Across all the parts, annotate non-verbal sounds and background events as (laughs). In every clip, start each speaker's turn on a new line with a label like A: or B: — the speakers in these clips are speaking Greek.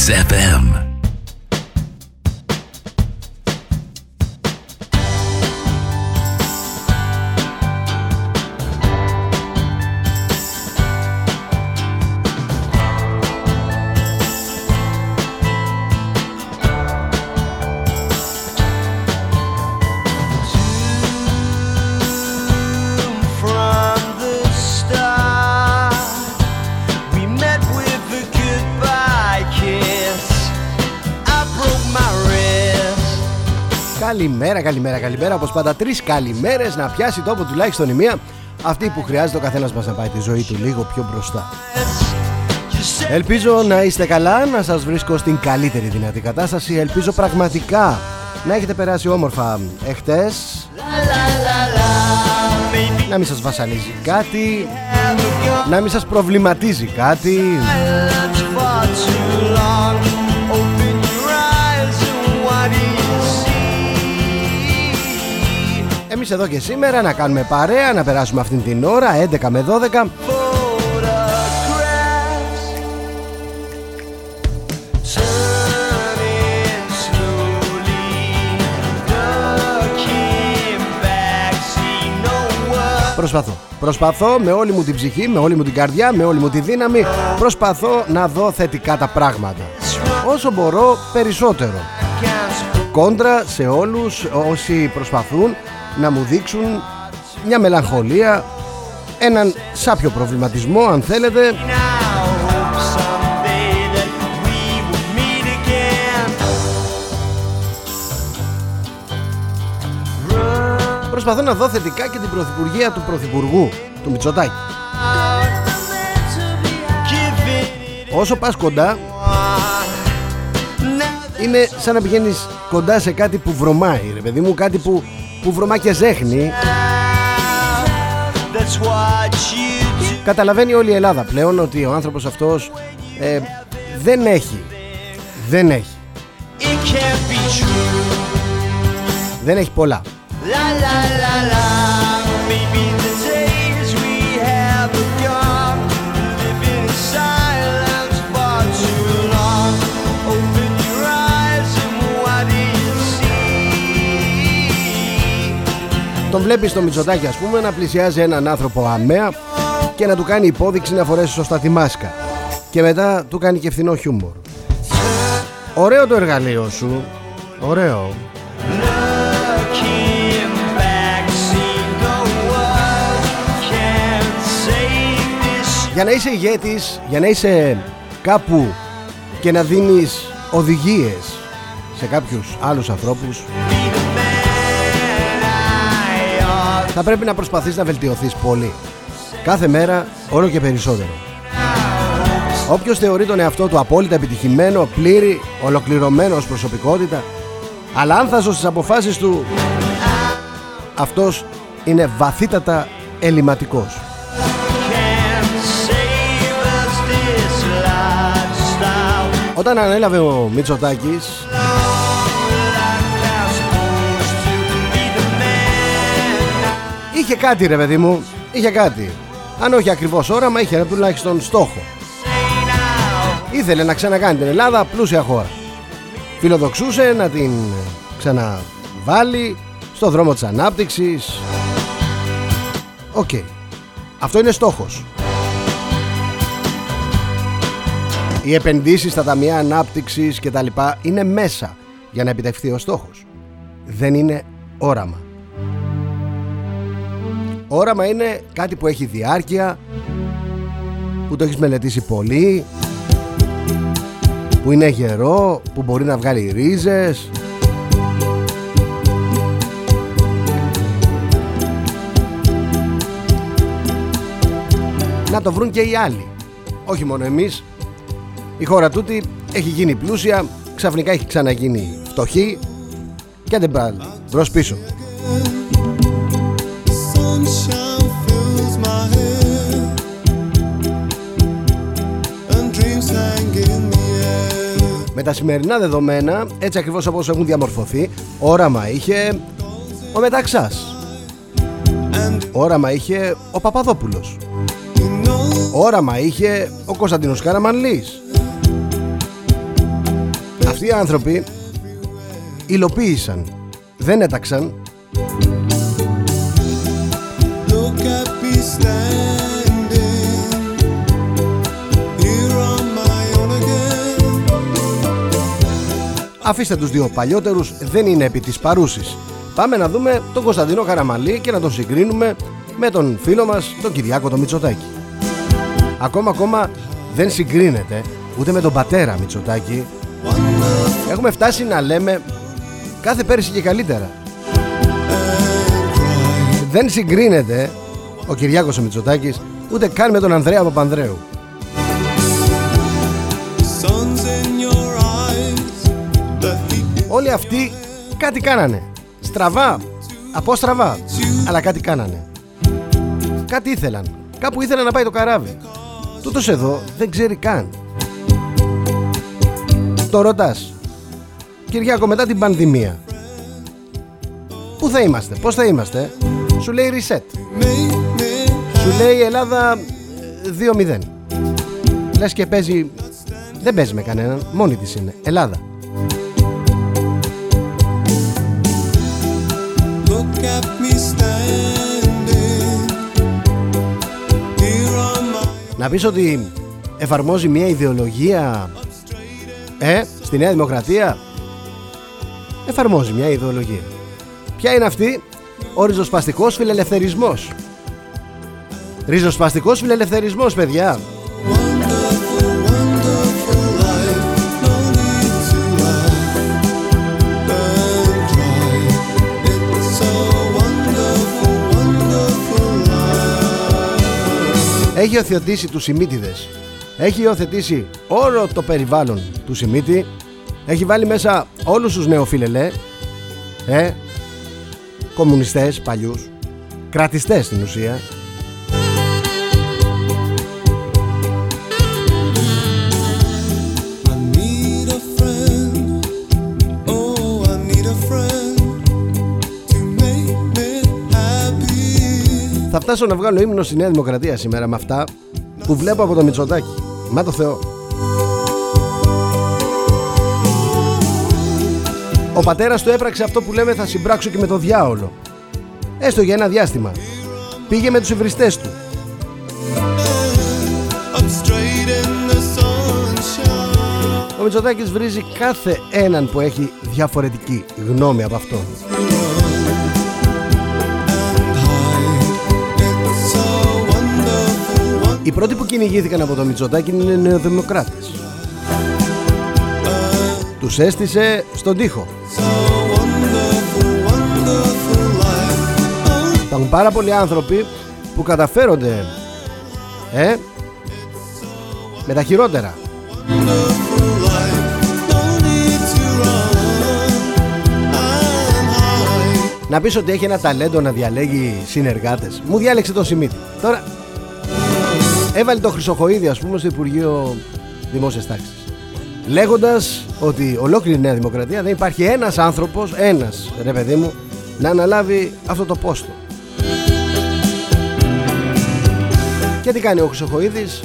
A: XFM.
B: Καλημέρα, καλημέρα, καλημέρα. Όπως πάντα, τρεις καλημέρες να πιάσει τόπο τουλάχιστον η μία. Αυτή που χρειάζεται ο καθένας μας να πάει τη ζωή του λίγο πιο μπροστά.
A: You said
B: Ελπίζω να είστε καλά, να σας βρίσκω στην καλύτερη δυνατή κατάσταση. Ελπίζω πραγματικά να έχετε περάσει όμορφα εχθές.
A: maybe
B: Να μην σας βασανίζει κάτι,
A: have a gun.
B: να μην σας προβληματίζει κάτι. Εμείς εδώ και σήμερα να κάνουμε παρέα, να περάσουμε αυτήν την ώρα 11 με 12
A: Photographs turning slowly, looking back, see no one.
B: Προσπαθώ. Προσπαθώ με όλη μου την ψυχή, με όλη μου την καρδιά, με όλη μου τη δύναμη. Προσπαθώ να δω θετικά τα πράγματα. Όσο μπορώ περισσότερο. Κόντρα σε όλους όσοι προσπαθούν να μου δείξουν μια μελαγχολία, έναν σάπιο προβληματισμό αν θέλετε
A: Now hope someday that we will meet again.
B: Προσπαθώ να δω θετικά και την πρωθυπουργία του πρωθυπουργού, του Μητσοτάκη.
A: Give it
B: Όσο πας κοντά,
A: now
B: είναι σαν να πηγαίνεις κοντά σε κάτι που βρωμάει, ρε παιδί μου, κάτι που, που βρωμά και ζέχνει.
A: that's what you do.
B: Καταλαβαίνει όλη η Ελλάδα πλέον ότι ο άνθρωπος αυτός ε, δεν έχει, δεν έχει,
A: It can't be true.
B: δεν έχει πολλά.
A: La la la
B: Τον βλέπεις το Μητσοτάκη ας πούμε να πλησιάζει έναν άνθρωπο αμαία και να του κάνει υπόδειξη να φορέσει σωστά τη μάσκα. Και μετά του κάνει και φθηνό χιούμορ. Ωραίο το εργαλείο σου. Ωραίο.
A: Looking back, see no one can save this.
B: Για να είσαι ηγέτης, για να είσαι κάπου και να δίνεις οδηγίες σε κάποιους άλλους ανθρώπους θα πρέπει να προσπαθείς να βελτιωθείς πολύ. Κάθε μέρα όλο και περισσότερο. Όποιος θεωρεί τον εαυτό του απόλυτα επιτυχημένο, πλήρη, ολοκληρωμένο ως προσωπικότητα, αλλά άνθασος στις αποφάσεις του, αυτός είναι βαθύτατα ελληματικός.
A: can save us this lifestyle.
B: Όταν ανέλαβε ο Μητσοτάκης, είχε κάτι ρε παιδί μου, είχε κάτι. Αν όχι ακριβώς όραμα, είχε ένα τουλάχιστον στόχο. Ήθελε να ξανακάνει την Ελλάδα πλούσια χώρα. Φιλοδοξούσε να την ξαναβάλει στο δρόμο της ανάπτυξης. Οκ. Αυτό είναι στόχος. Οι επενδύσεις στα ταμεία ανάπτυξης και τα λοιπά είναι μέσα για να επιτευχθεί ο στόχος. Δεν είναι όραμα. Όραμα είναι κάτι που έχει διάρκεια, που το έχεις μελετήσει πολύ, που είναι γερό, που μπορεί να βγάλει ρίζες. Να το βρουν και οι άλλοι. Όχι μόνο εμείς. Η χώρα τούτη έχει γίνει πλούσια, ξαφνικά έχει ξαναγίνει φτωχή και δεν πάλι μπρος πίσω. Με τα σημερινά δεδομένα, έτσι ακριβώς όπως έχουν διαμορφωθεί, όραμα είχε ο Μεταξάς.
C: And
B: Όραμα είχε ο Παπαδόπουλος.
C: you know
B: Όραμα είχε ο Κωνσταντίνος Καραμανλής. Αυτοί οι άνθρωποι υλοποίησαν, δεν έταξαν
C: Look at
B: Αφήστε τους δύο παλιότερους, δεν είναι επί της παρούσης. Πάμε να δούμε τον Κωνσταντίνο Καραμαλή και να τον συγκρίνουμε με τον φίλο μας, τον Κυριάκο το Μητσοτάκη. Ακόμα ακόμα δεν συγκρίνεται ούτε με τον πατέρα Μητσοτάκη. Έχουμε φτάσει να λέμε κάθε πέρυσι και καλύτερα. Δεν συγκρίνεται ο Κυριάκος ο Μητσοτάκης ούτε καν με τον Ανδρέα Παπανδρέου. Όλοι αυτοί κάτι κάνανε. Στραβά, απόστραβα, αλλά κάτι κάνανε. Κάτι ήθελαν. Κάπου ήθελαν να πάει το καράβι. Τούτος εδώ δεν ξέρει καν. Το ρωτάς. Κυριάκο μετά την πανδημία. Πού θα είμαστε, πώς θα είμαστε. Σου λέει reset.
C: made me
B: Σου λέει η Ελλάδα ε, 2-0. Λες και παίζει... Δεν παίζει με κανέναν, μόνη της είναι. Ελλάδα. Να πεις ότι εφαρμόζει μια ιδεολογία Ε, στη Νέα Δημοκρατία; Εφαρμόζει μια ιδεολογία. Ποια είναι αυτή; Ο ριζοσπαστικός φιλελευθερισμός. Ριζοσπαστικός φιλελευθερισμός παιδιά Έχει υιοθετήσει τους Σιμίτιδες Έχει υιοθετήσει όλο το περιβάλλον του Σιμίτη. Έχει βάλει μέσα όλους τους νεοφιλελέ Ε, κομμουνιστές παλιούς Κρατιστές στην ουσία Θα φτάσω να βγάλω ύμνο στη Νέα Δημοκρατία σήμερα με αυτά που βλέπω από το Μητσοτάκι. Μα το Θεό. Ο πατέρας του έπραξε αυτό που λέμε θα συμπράξω και με το διάολο. Έστω για ένα διάστημα. Πήγε με τους υβριστές του.
C: Up straight in the sunshine.
B: Ο Μητσοτάκης βρίζει κάθε έναν που έχει διαφορετική γνώμη από αυτόν. Οι πρώτοι που κυνηγήθηκαν από το Μητσοτάκι είναι οι νεοδημοκράτες. Τους έστησε στον τοίχο.
C: wonderful, wonderful life.
B: Υπάρχουν πάρα πολλοί άνθρωποι που καταφέρονται ε, με τα χειρότερα.
C: Wonderful life. No need to run and hide.
B: Να πεις ότι έχει ένα ταλέντο να διαλέγει συνεργάτες. Μου διάλεξε τον Σιμίτη. Τώρα έβαλε το Χρυσοχοίδη ας πούμε στο Υπουργείο Δημόσιας Τάξης. Λέγοντας ότι ολόκληρη η Νέα Δημοκρατία δεν υπάρχει ένας άνθρωπος, ένας ρε παιδί μου, να αναλάβει αυτό το πόστο. Και τι κάνει ο Χρυσοχοίδης;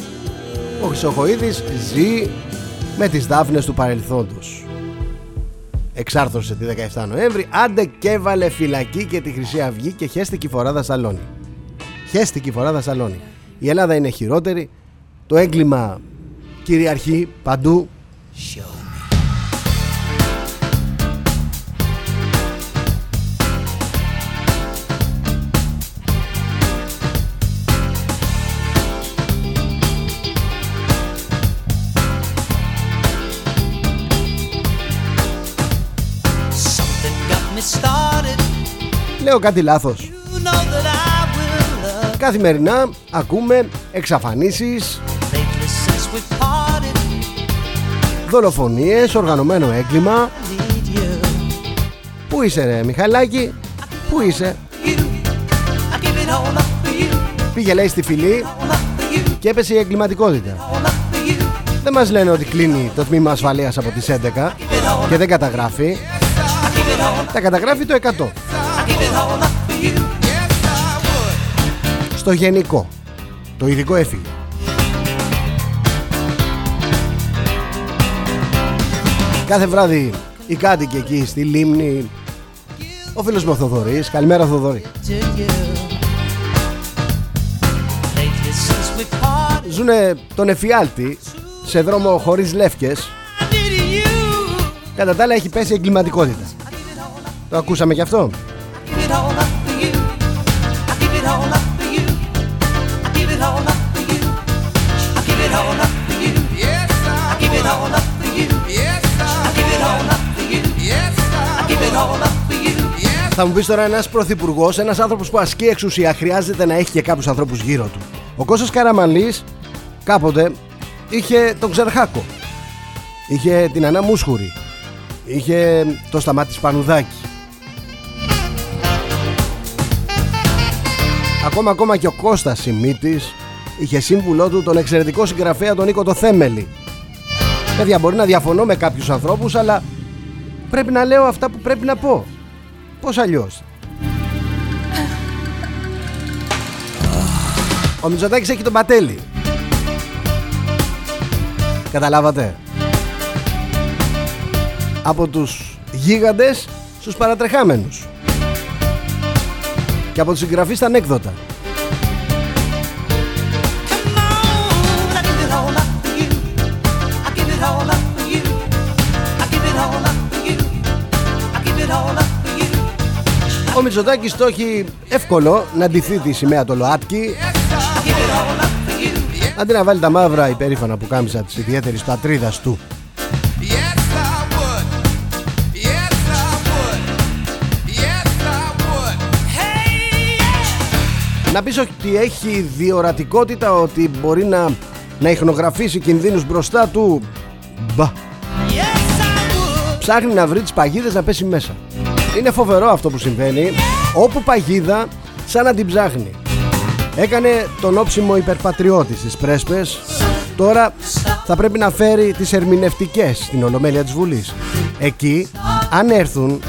B: Ο Χρυσοχοίδης ζει με τις δάφνες του παρελθόντος Εξάρθρωσε τη 17 Νοέμβρη Άντε και έβαλε φυλακή και τη Χρυσή Αυγή Και χέστηκε η φοράδα σαλόνι Χέστηκε η φοράδα σαλόνι Η Ελλάδα είναι χειρότερη. Το έγκλημα κυριαρχεί παντού.
A: Something got me started.
B: Λέω κάτι λάθος.
A: You know
B: Καθημερινά ακούμε εξαφανίσεις
A: lately since we parted.
B: Δολοφονίες, οργανωμένο έγκλημα
A: Need you,
B: Πού είσαι ρε Μιχαλάκη; Πού είσαι;
A: You. I give it all up for you,
B: Πήγε λέει στη φυλή
A: all up for you,
B: και έπεσε η εγκληματικότητα
A: all up for you.
B: Δεν μας λένε ότι κλείνει το τμήμα ασφαλείας από τις 11 και δεν καταγράφει. Τα καταγράφει το 100 στο γενικό. Το ειδικό έφυγε. Κάθε βράδυ οι κάτοικοι εκεί στη λίμνη Ο φίλος μου ο Θοδωρής Καλημέρα Θοδωρή
A: to you. Lately since we parted,
B: Ζουνε τον εφιάλτη Σε δρόμο χωρίς λεύκες
A: I needed you.
B: Κατά τα άλλα έχει πέσει εγκληματικότητα Το ακούσαμε κι αυτό Θα μου πεις τώρα ένας πρωθυπουργός, ένας άνθρωπος που ασκεί εξουσία, χρειάζεται να έχει και κάποιους ανθρώπους γύρω του. Ο Κώστας Καραμαλής κάποτε είχε τον Ξερχάκο. Είχε την Ανά Μούσχουρη. Είχε το Σταμάτη Σπανουδάκη. Ακόμα ακόμα και ο Κώστας Σιμίτης είχε σύμβουλό του τον εξαιρετικό συγγραφέα τον Νίκο το Θέμελη. Παιδιά, μπορεί να διαφωνώ με κάποιους ανθρώπους, αλλά πρέπει να λέω αυτά που πρέπει να πω. Πώς αλλιώς; Ο Μητσοτάκης έχει τον πατέλη. Καταλάβατε; Από τους γίγαντες στους παρατρεχάμενους. Και από τους συγγραφείς στα ανέκδοτα. Ο Μητσοτάκης το έχει εύκολο να ντυθεί τη σημαία του ΛΟΑΤΚΙ
A: I give it all up for you.
B: αντί να βάλει τα μαύρα υπερήφανα που κάμισα της ιδιαίτερης πατρίδας του.
D: Yes, I would. Yes, I would. Yes, I would.
A: Hey, yeah.
B: Να πεις ότι έχει διορατικότητα ότι μπορεί να, να ηχνογραφήσει κινδύνους μπροστά του. Μπα.
A: Yes, I would.
B: Ψάχνει να βρει τις παγίδες να πέσει μέσα. Είναι φοβερό αυτό που συμβαίνει. Όπου παγίδα, σαν να την ψάχνει. Έκανε τον όψιμο υπερπατριώτης στις πρέσπες. Τώρα θα πρέπει να φέρει τις ερμηνευτικές στην Ολομέλεια της Βουλής. Εκεί, αν έρθουν,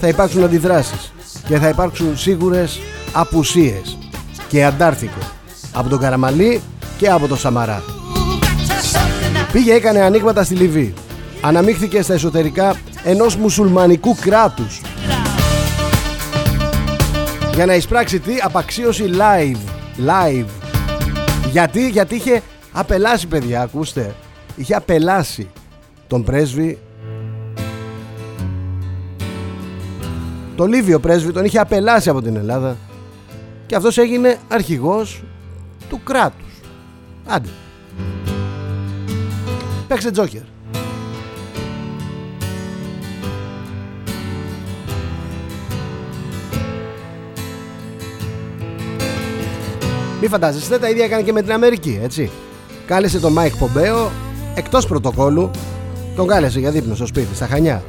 B: θα υπάρξουν αντιδράσεις και θα υπάρξουν σίγουρες απουσίες και αντάρτικο από τον Καραμαλή και από τον Σαμαρά. Πήγε έκανε ανοίγματα στη Λιβύη. Αναμίχθηκε στα εσωτερικά ενός μουσουλμανικού κράτους. Για να εισπράξει τι απαξίωση live. Live. Γιατί, γιατί είχε απελάσει παιδιά, ακούστε. Είχε απελάσει τον πρέσβη Το Λίβιο πρέσβη τον είχε απελάσει από την Ελλάδα και αυτός έγινε αρχηγός του κράτους. Άντε. Παίξε τζόκερ. Μη φαντάζεστε, τα ίδια έκανε και με την Αμερική, έτσι. Κάλεσε τον Μάικ Πομπέο εκτός πρωτοκόλλου, τον κάλεσε για δείπνο στο σπίτι, στα Χανιά.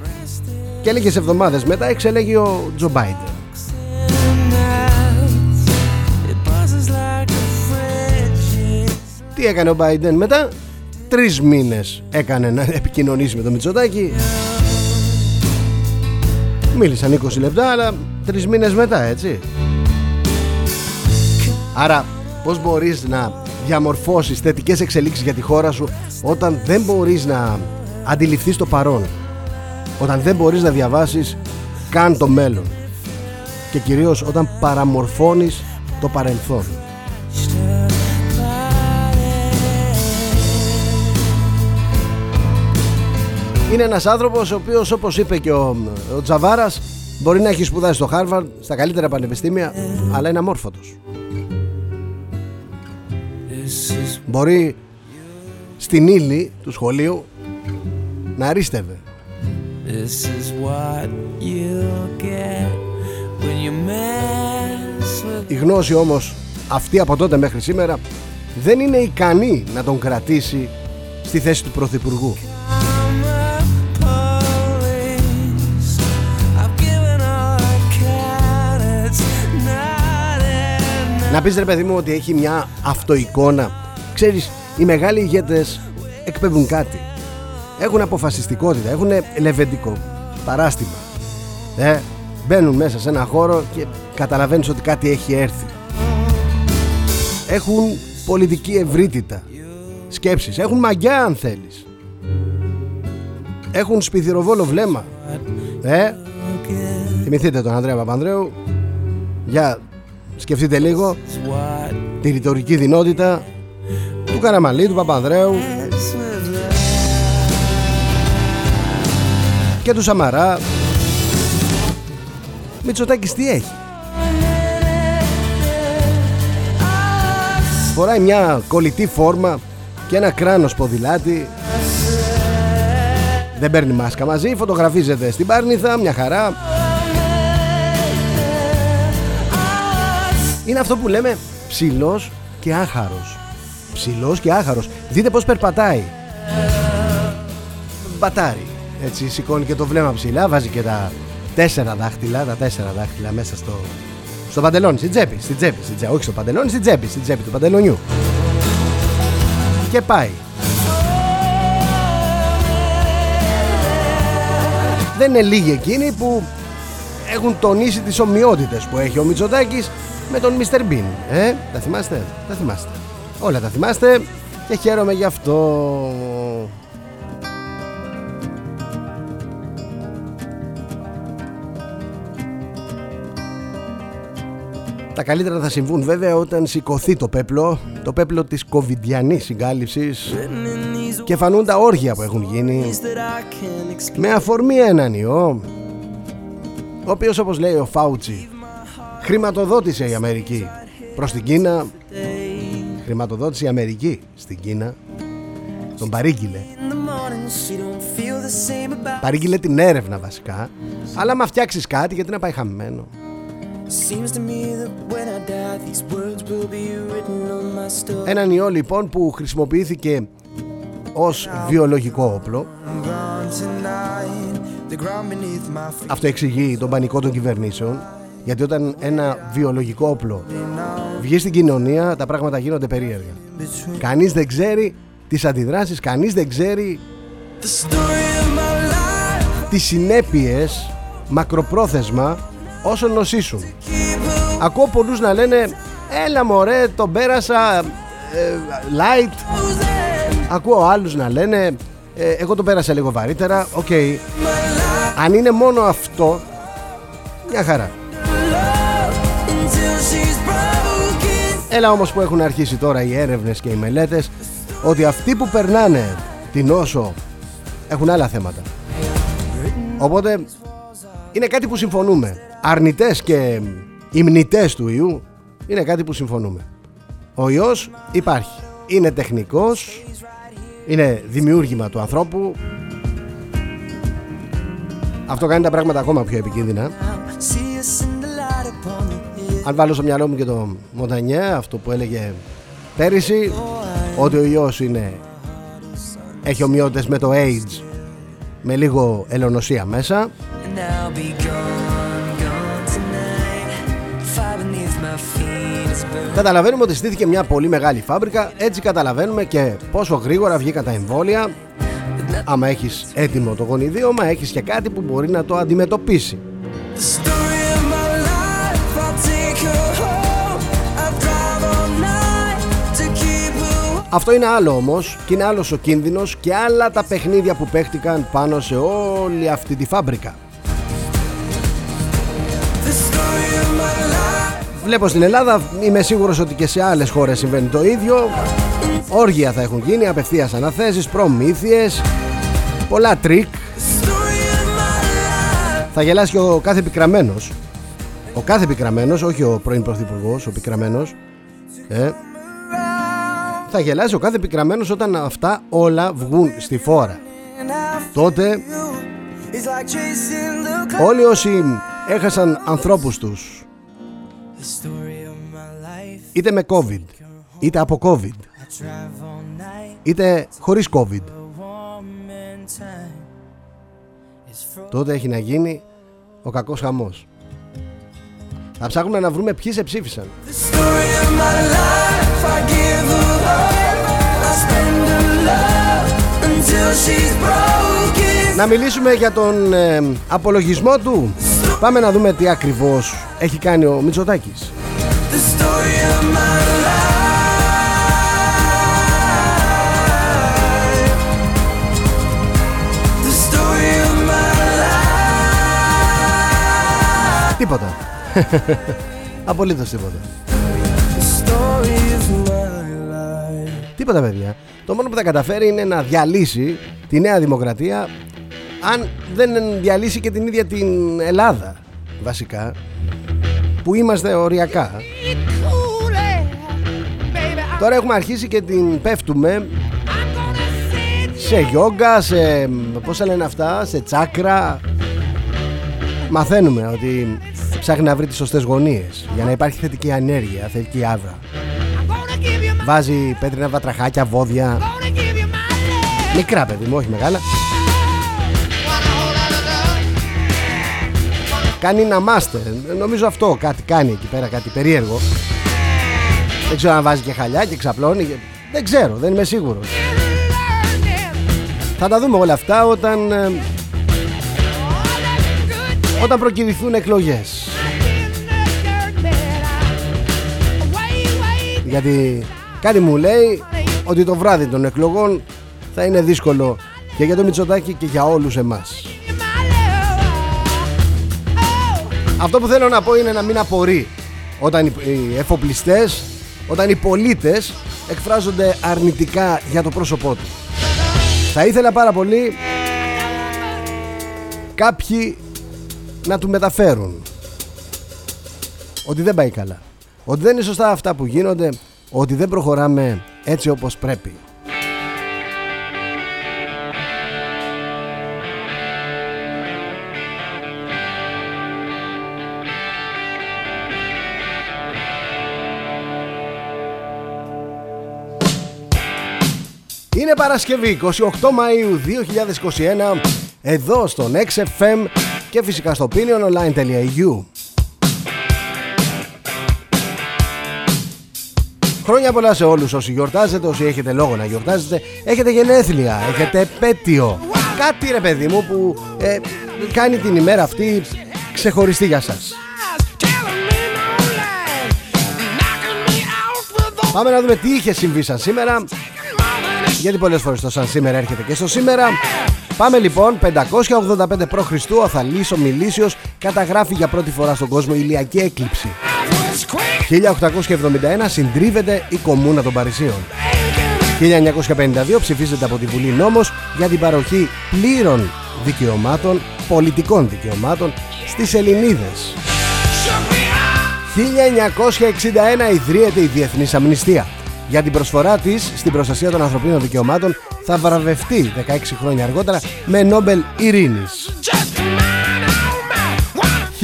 B: Και λίγες εβδομάδες μετά εξελέγη ο Τζο Μπάιντεν. Τι έκανε ο Μπάιντεν μετά, τρεις μήνες έκανε να επικοινωνήσει με τον Μητσοτάκη. Μίλησαν 20 λεπτά, αλλά τρεις μήνες μετά, έτσι. Άρα, πώς μπορείς να διαμορφώσεις θετικές εξελίξεις για τη χώρα σου όταν δεν μπορείς να αντιληφθείς το παρόν; Όταν δεν μπορείς να διαβάσεις καν το μέλλον; Και κυρίως όταν παραμορφώνεις το παρελθόν; Είναι ένας άνθρωπος ο οποίος όπως είπε και ο, ο Τζαβάρας μπορεί να έχει σπουδάσει στο Χάρβαρντ, στα καλύτερα πανεπιστήμια, αλλά είναι αμόρφωτος. Μπορεί στην ύλη του σχολείου να αρίστευε.
E: This is what you'll get when you mess with
B: Η γνώση όμως αυτή από τότε μέχρι σήμερα δεν είναι ικανή να τον κρατήσει στη θέση του Πρωθυπουργού. Να πεις ρε παιδί μου ότι έχει μια αυτοεικόνα. Ξέρεις, οι μεγάλοι ηγέτες εκπέμπουν κάτι. Έχουν αποφασιστικότητα, έχουν λεβεντικό παράστημα. Ε, μπαίνουν μέσα σε ένα χώρο και καταλαβαίνεις ότι κάτι έχει έρθει. Έχουν πολιτική ευρύτητα. Σκέψεις, έχουν μαγιά αν θέλεις. έχουν σπιθυροβόλο βλέμμα. Ε, θυμηθείτε τον Ανδρέα Παπανδρέου; Για σκεφτείτε λίγο
E: What
B: τη ρητορική δυνότητα του Καραμαλή, του Παπανδρέου και του Σαμαρά. Μητσοτάκης τι έχει; Φοράει μια κολλητή φόρμα και ένα κράνος ποδηλάτι. Δεν παίρνει μάσκα μαζί, φωτογραφίζεται στην Πάρνηθα, μια χαρά. Είναι αυτό που λέμε ψηλός και άχαρος. Ψηλός και άχαρος. Δείτε πως περπατάει. Μπατάρι. Έτσι σηκώνει και το βλέμμα ψηλά, βάζει και τα τέσσερα δάχτυλα, τα τέσσερα δάχτυλα μέσα στο, στο παντελόνι, στην τσέπη, στην τσέπη, στην τσέπη, όχι στο παντελόνι, στην τσέπη, στην τσέπη του παντελονιού. Και πάει. Δεν είναι λίγοι εκείνοι που έχουν τονίσει τις ομοιότητες που έχει ο Μητσοτάκης με τον Mr. Bean. Ε, τα θυμάστε, τα θυμάστε. Όλα τα θυμάστε και χαίρομαι γι' αυτό. Τα καλύτερα θα συμβούν βέβαια όταν σηκωθεί το πέπλο, το πέπλο της κοβιντιανής συγκάλυψης και φανούν τα όργια που έχουν γίνει
E: that I can explain.
B: με αφορμή έναν ιό ο οποίος όπως λέει ο Φάουτσι χρηματοδότησε η Αμερική προς την Κίνα χρηματοδότησε η Αμερική στην Κίνα τον παρήγγειλε
E: In the morning, she don't feel the same about.
B: παρήγγειλε την έρευνα βασικά αλλά άμα φτιάξεις κάτι γιατί να πάει χαμένο
E: Seems to me that when I die, these words will be written on my story.
B: έναν ιό λοιπόν που χρησιμοποιήθηκε ως βιολογικό όπλο
E: I'm gone tonight. The ground beneath my feet.
B: αυτό εξηγεί τον πανικό των κυβερνήσεων γιατί όταν ένα βιολογικό όπλο βγει στην κοινωνία τα πράγματα γίνονται περίεργα. Κανείς δεν ξέρει τις αντιδράσεις κανείς δεν ξέρει
E: The story of my life.
B: τις συνέπειες μακροπρόθεσμα όσο νοσήσουν. Ακούω πολλούς να λένε έλα μωρέ τον πέρασα ε, light ακούω άλλους να λένε ε, εγώ τον πέρασα λίγο βαρύτερα οκ. Αν είναι μόνο αυτό μια χαρά Έλα όμως που έχουν αρχίσει τώρα οι έρευνες και οι μελέτες ότι αυτοί που περνάνε την νόσο έχουν άλλα θέματα. Οπότε είναι κάτι που συμφωνούμε. Αρνητές και υμνητές του ιού είναι κάτι που συμφωνούμε. Ο ιός υπάρχει. Είναι τεχνικός, είναι δημιούργημα του ανθρώπου. Αυτό κάνει τα πράγματα ακόμα πιο επικίνδυνα. Αν βάλω στο μυαλό μου και το Μοντανιέ, αυτό που έλεγε πέρυσι, ότι ο ιός είναι, έχει ομοιότητες με το AIDS, με λίγο ελονοσία μέσα.
E: And I'll be gone, gone tonight. Fire beneath my feet is burning.
B: Καταλαβαίνουμε ότι στήθηκε μια πολύ μεγάλη φάμπρικα, έτσι καταλαβαίνουμε και πόσο γρήγορα βγήκαν τα εμβόλια. Άμα έχεις έτοιμο το γονιδίωμα, έχεις και κάτι που μπορεί να το αντιμετωπίσει. Αυτό είναι άλλο όμως και είναι άλλος ο κίνδυνος και άλλα τα παιχνίδια που παίχτηκαν πάνω σε όλη αυτή τη φάμπρικα.
E: The story of my life.
B: Βλέπω στην Ελλάδα, είμαι σίγουρος ότι και σε άλλες χώρες συμβαίνει το ίδιο. Όργια θα έχουν γίνει, απευθείας αναθέσεις, προμήθειες, πολλά τρικ.
E: The story of my life.
B: Θα γελάσει και ο κάθε πικραμένος. Ο κάθε πικραμένος, όχι ο πρώην πρωθυπουργός, ο πικραμένος. Ε, θα γελάσει ο κάθε πικραμένος όταν αυτά όλα βγουν στη φόρα.
E: And I
B: Τότε
E: feel it's like chasing the
B: όλοι όσοι έχασαν ανθρώπους τους
E: The story of my life.
B: είτε με COVID, είτε από COVID,
E: I drive all night.
B: είτε χωρίς COVID,
E: The warm and time is frozen.
B: τότε έχει να γίνει ο κακός χαμός. Θα ψάχνουμε να βρούμε ποιοι σε ψήφισαν. Να μιλήσουμε για τον ε, απολογισμό του. Πάμε να δούμε τι ακριβώς έχει κάνει ο Μητσοτάκης. Τίποτα. (laughs) Απολύτως τίποτα. Τίποτα παιδιά. Το μόνο που θα καταφέρει είναι να διαλύσει τη Νέα Δημοκρατία αν δεν διαλύσει και την ίδια την Ελλάδα βασικά που είμαστε οριακά. Τώρα έχουμε αρχίσει και την πέφτουμε σε γιόγκα, σε πώς λένε αυτά, σε τσάκρα. Μαθαίνουμε ότι ψάχνει να βρει τις σωστές γωνίες για να υπάρχει θετική ανέργεια, θετική άβρα. Βάζει πέτρινα βατραχάκια, βόδια. Μικρά παιδί μου, όχι μεγάλα. Κάνει ένα μάστερ. Νομίζω αυτό κάτι κάνει εκεί πέρα, κάτι περίεργο. Δεν ξέρω αν βάζει και χαλιά και ξαπλώνει. Δεν ξέρω, δεν είμαι σίγουρος. Θα τα δούμε όλα αυτά όταν, ε, όταν προκυρηθούν εκλογές. Γιατί κάτι μου λέει ότι το βράδυ των εκλογών θα είναι δύσκολο και για το Μητσοτάκη και για όλους εμάς. Αυτό που θέλω να πω είναι να μην απορεί όταν οι οι εφοπλιστές, όταν οι πολίτες εκφράζονται αρνητικά για το πρόσωπό τους. Θα ήθελα πάρα πολύ κάποιοι να του μεταφέρουν ότι δεν πάει καλά. Ότι δεν είναι σωστά αυτά που γίνονται, ότι δεν προχωράμε έτσι όπως πρέπει. Είναι Παρασκευή 28 Μαΐου 2021 εδώ στον XFM και φυσικά στο opiniononline.eu Χρόνια πολλά σε όλους. Όσοι γιορτάζετε, όσοι έχετε λόγο να γιορτάζετε Έχετε γενέθλια, έχετε επέτειο. Κάτι ρε παιδί μου που ε, κάνει την ημέρα αυτή ξεχωριστή για σας. Πάμε να δούμε τι είχε συμβεί σαν σήμερα. Γιατί πολλές φορές το σαν σήμερα έρχεται και στο σήμερα. Πάμε λοιπόν 585 π.Χ. ο Αθαλής ο Μιλήσιος καταγράφει για πρώτη φορά στον κόσμο ηλιακή έκλειψη 1871 συντρίβεται η Κομμούνα των Παρισίων 1952 ψηφίζεται από τη Βουλή νόμος για την παροχή πλήρων δικαιωμάτων, πολιτικών δικαιωμάτων στις Ελληνίδες 1961 ιδρύεται η Διεθνής Αμνηστία. Για την προσφορά της στην προστασία των ανθρωπίνων δικαιωμάτων θα βραβευτεί 16 χρόνια αργότερα με Νόμπελ Ειρήνης. 1997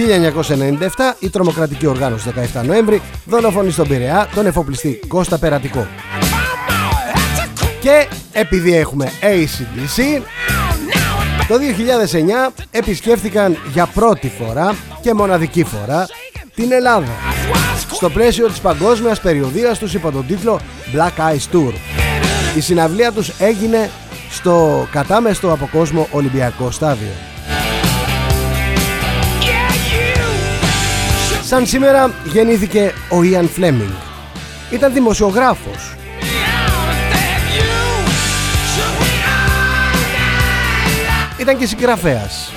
B: η τρομοκρατική οργάνωση 17 Νοέμβρη δολοφονεί στον Πειραιά τον εφοπλιστή Κώστα Περατικό. Και επειδή έχουμε ACDC το 2009 επισκέφθηκαν για πρώτη φορά και μοναδική φορά την Ελλάδα στο πλαίσιο της παγκόσμιας περιοδίας τους υπό τον τίτλο Black Eyes Tour. Η συναυλία τους έγινε στο κατάμεστο από κόσμο Ολυμπιακό Στάδιο. Σαν σήμερα γεννήθηκε ο Ιαν Φλέμινγκ. Ήταν δημοσιογράφος. Ήταν και συγγραφέας.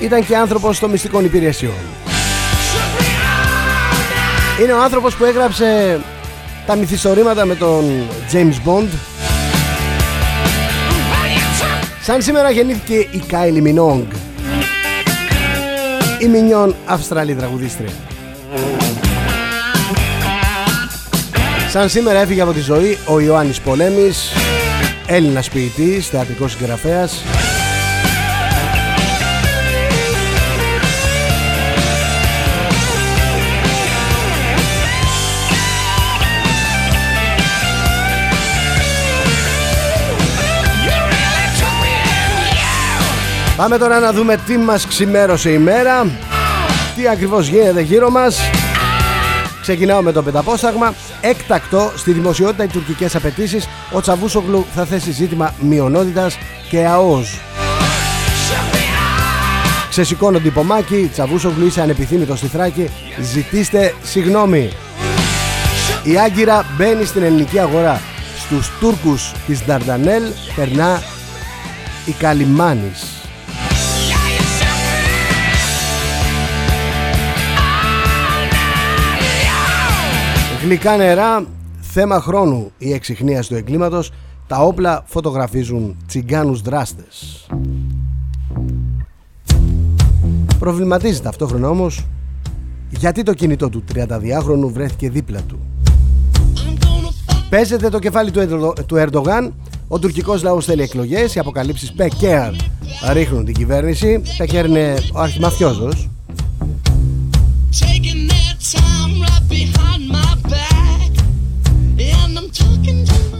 B: Ήταν και άνθρωπος των μυστικών υπηρεσιών. Είναι ο άνθρωπος που έγραψε τα μυθιστορήματα με τον James Bond. Σαν σήμερα γεννήθηκε η Κάιλι Μινόγκ. Η Μινιόν Αυστραλή τραγουδίστρια. Σαν σήμερα έφυγε από τη ζωή ο Ιωάννης Πολέμης, Έλληνας ποιητής, θεατρικός συγγραφέας. Πάμε τώρα να δούμε τι μας ξημέρωσε η μέρα. Τι ακριβώς γίνεται γύρω μας. Ξεκινάω με το πενταπόσταγμα Έκτακτο στη δημοσιότητα οι τουρκικές απαιτήσεις. Ο Τσαβούσογλου θα θέσει ζήτημα μειονότητας και ΑΟΣ Ξεσηκώνω τυπομάκι Τσαβούσογλου είσαι ανεπιθύμητος στη Θράκη. Ζητήστε συγγνώμη Η Άγκυρα μπαίνει στην ελληνική αγορά. Στους Τούρκους της Νταρντανέλ περνά η Καλιμάνης Γλυκά νερά, θέμα χρόνου η εξυχνίαση του εγκλήματος, τα όπλα φωτογραφίζουν τσιγκάνους δράστες. Προβληματίζει ταυτόχρονα όμως γιατί το κινητό του 32χρονου βρέθηκε δίπλα του. Παίζεται το κεφάλι του, Ερντο- του Ερντογάν. Ο τουρκικός λαός θέλει εκλογές. Οι αποκαλύψεις Πεκέρ ρίχνουν την κυβέρνηση. Πεκέρ είναι ο αρχιμαφιόζος.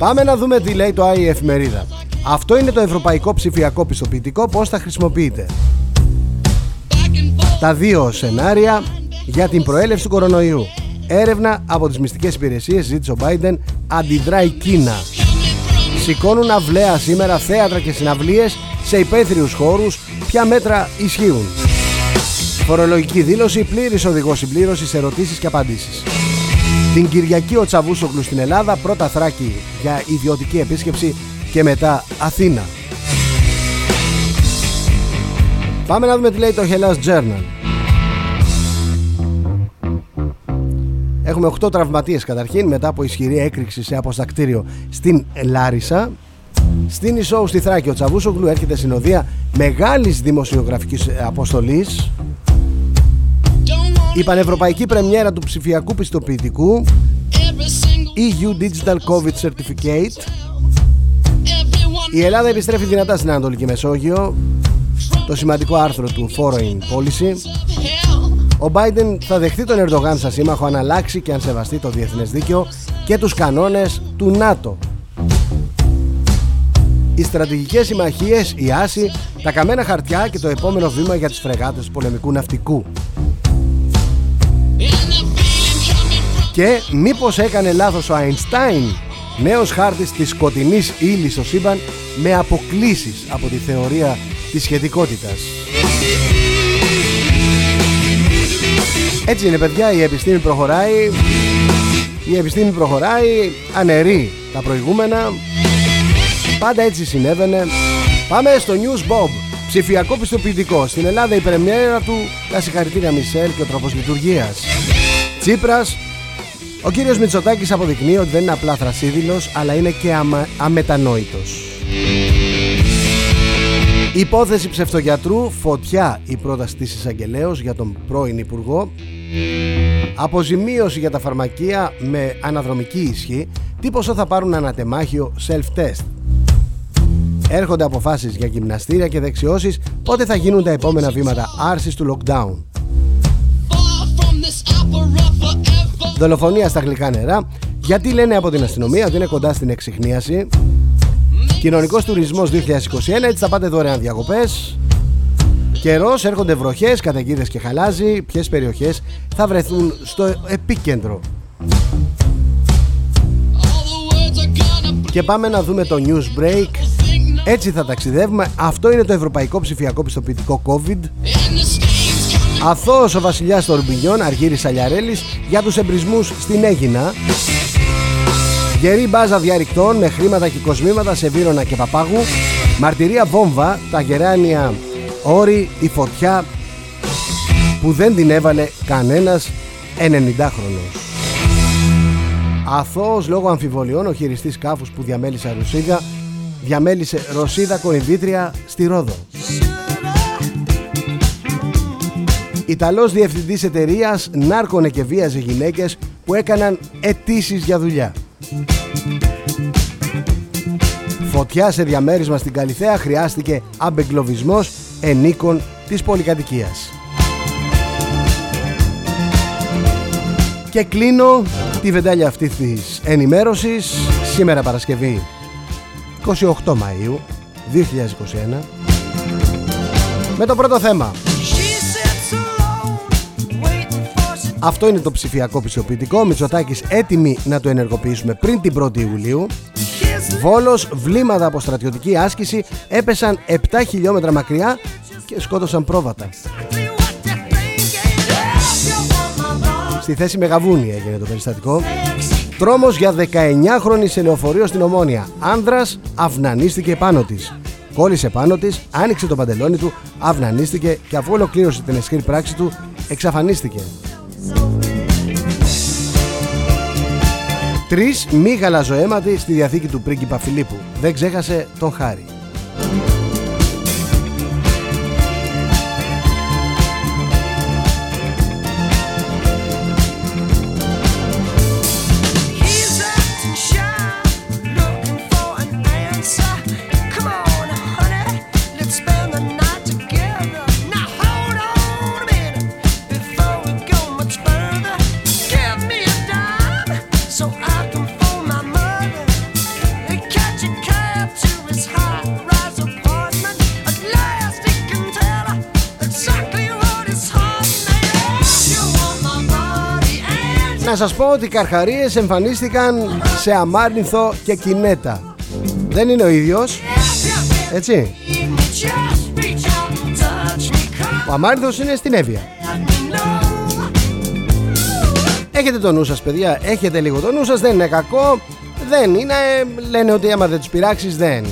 B: Πάμε να δούμε τι λέει το AI εφημερίδα. Αυτό είναι το ευρωπαϊκό ψηφιακό πιστοποιητικό. Πώς θα χρησιμοποιείται.
F: back and forth.
B: Τα δύο σενάρια για την προέλευση του κορονοϊού. Έρευνα από τις μυστικές υπηρεσίες ζήτησε ο Biden αντιδράει η Κίνα. Σηκώνουν αυλαία σήμερα θέατρα και συναυλίες σε υπαίθριους χώρους. Ποια μέτρα ισχύουν. Φορολογική δήλωση, πλήρης οδηγός συμπλήρωσης, ερωτήσεις και απαντήσεις. Την Κυριακή ο Τσαβούσογλου στην Ελλάδα, πρώτα Θράκη για ιδιωτική επίσκεψη και μετά Αθήνα. Πάμε να δούμε τι λέει το Hellas Journal. Έχουμε 8 τραυματίες καταρχήν μετά από ισχυρή έκρηξη σε αποστακτήριο στην Λάρισα. Στην Ισόου στη Θράκη ο Τσαβούσογλου έρχεται συνοδεία μεγάλης δημοσιογραφικής αποστολής.
F: Don't want
B: Η πανευρωπαϊκή πρεμιέρα του ψηφιακού πιστοποιητικού
F: every single
B: EU Digital COVID Certificate.
F: everyone
B: Η Ελλάδα επιστρέφει δυνατά στην Ανατολική Μεσόγειο. Το σημαντικό άρθρο του Foreign Policy.
F: hell.
B: Ο Biden θα δεχτεί τον Ερντογάν σαν σύμμαχο αν αλλάξει και αν σεβαστεί το διεθνές δίκαιο και τους κανόνες του ΝΑΤΟ. Οι στρατηγικές συμμαχίες, η άση, τα καμένα χαρτιά και το επόμενο βήμα για τις φρεγάτες του πολεμικού ναυτικού. Και μήπως έκανε λάθος ο Αϊνστάιν, νέος χάρτης της σκοτεινής ύλης στο σύμπαν με αποκλίσεις από τη θεωρία της σχετικότητας. Έτσι είναι παιδιά, η επιστήμη προχωράει, η επιστήμη προχωράει, αναιρεί τα προηγούμενα, πάντα έτσι συνέβαινε. Πάμε στο News Bob, ψηφιακό πιστοποιητικό. Στην Ελλάδα η πρεμιέρα του, τα συγχαρητήρια Μισελ και ο τρόπος λειτουργίας. Τσίπρας, ο κύριος Μητσοτάκης αποδεικνύει ότι δεν είναι απλά θρασίδηλος, αλλά είναι και αμα... αμετανόητος. Υπόθεση ψευτογιατρού, φωτιά η πρόταση της εισαγγελέως για τον πρώην Υπουργό. Αποζημίωση για τα φαρμακεία με αναδρομική ισχύ. Τι ποσό θα πάρουν ανατεμάχιο self-test; Έρχονται αποφάσεις για γυμναστήρια και δεξιώσεις. Πότε θα γίνουν τα επόμενα βήματα άρσης του lockdown.
F: far from this opera forever.
B: Δολοφονία στα γλυκά νερά. Γιατί λένε από την αστυνομία ότι είναι κοντά στην εξυχνίαση. Κοινωνικός τουρισμός 2021, έτσι θα πάτε δωρεάν διακοπές. Καιρός, έρχονται βροχές, καταιγίδες και χαλάζι. Ποιες περιοχές θα βρεθούν στο επίκεντρο.
F: All the words are gonna
B: Και πάμε να δούμε το news break.
F: Sing now.
B: Έτσι θα ταξιδεύουμε. Αυτό είναι το ευρωπαϊκό ψηφιακό πιστοποιητικό COVID.
F: And the stains coming
B: Αθώος ο βασιλιάς των Ρουμπινιών, Αργύρης Σαλιαρέλης, για τους εμπρισμούς στην Έγινα. Γερή μπάζα διαρρηκτών με χρήματα και κοσμήματα σε Βύρονα και Παπάγου. Μαρτυρία βόμβα, τα γεράνια όρη, η φωτιά που δεν την έβαλε κανένας 90χρονος. Αθώος λόγω αμφιβολιών ο χειριστής σκάφους που διαμέλισε Ρωσίδα διαμέλισε Ρωσίδα κολυμβήτρια στη Ρόδο. Ιταλός διευθυντής εταιρείας νάρκωνε και βίαζε γυναίκες που έκαναν αιτήσεις για δουλειά. Φωτιά σε διαμέρισμα στην Καλιθέα χρειάστηκε αμπεγκλωβισμός ενίκων της πολυκατοικίας. Και κλείνω τη βεντάλια αυτής της ενημέρωσης σήμερα Παρασκευή 28 Μαΐου 2021 με το πρώτο θέμα. Αυτό είναι το ψηφιακό πιστοποιητικό. Μητσοτάκης έτοιμοι να το ενεργοποιήσουμε πριν την 1η Ιουλίου. Βόλος, βλήματα από στρατιωτική άσκηση έπεσαν 7 χιλιόμετρα μακριά και σκότωσαν πρόβατα. Στη θέση Μεγαβούνι έγινε το περιστατικό. Τρόμος για 19χρονη σε λεωφορείο στην Ομόνια. Άνδρας αυνανίστηκε πάνω της. Κόλλησε πάνω της, άνοιξε το παντελόνι του, αυνανίστηκε και αφού ολοκλήρωσε την εσχήρη πράξη του, εξαφανίστηκε. Τρεις μη γαλαζοαίματοι στη διαθήκη του πρίγκιπα Φιλίππου. Δεν ξέχασε τον Χάρη. Σας πω ότι οι καρχαρίες εμφανίστηκαν σε αμάρνηθο και κινέτα. Δεν είναι ο ίδιος, έτσι.
A: Just reach out and touch me, come
B: Ο αμάρνηθος είναι στην Εύβοια.
A: on, know.
B: Έχετε το νου σας παιδιά, έχετε λίγο το νου σας, δεν είναι κακό. Δεν είναι, λένε ότι άμα δεν τους πειράξεις δεν.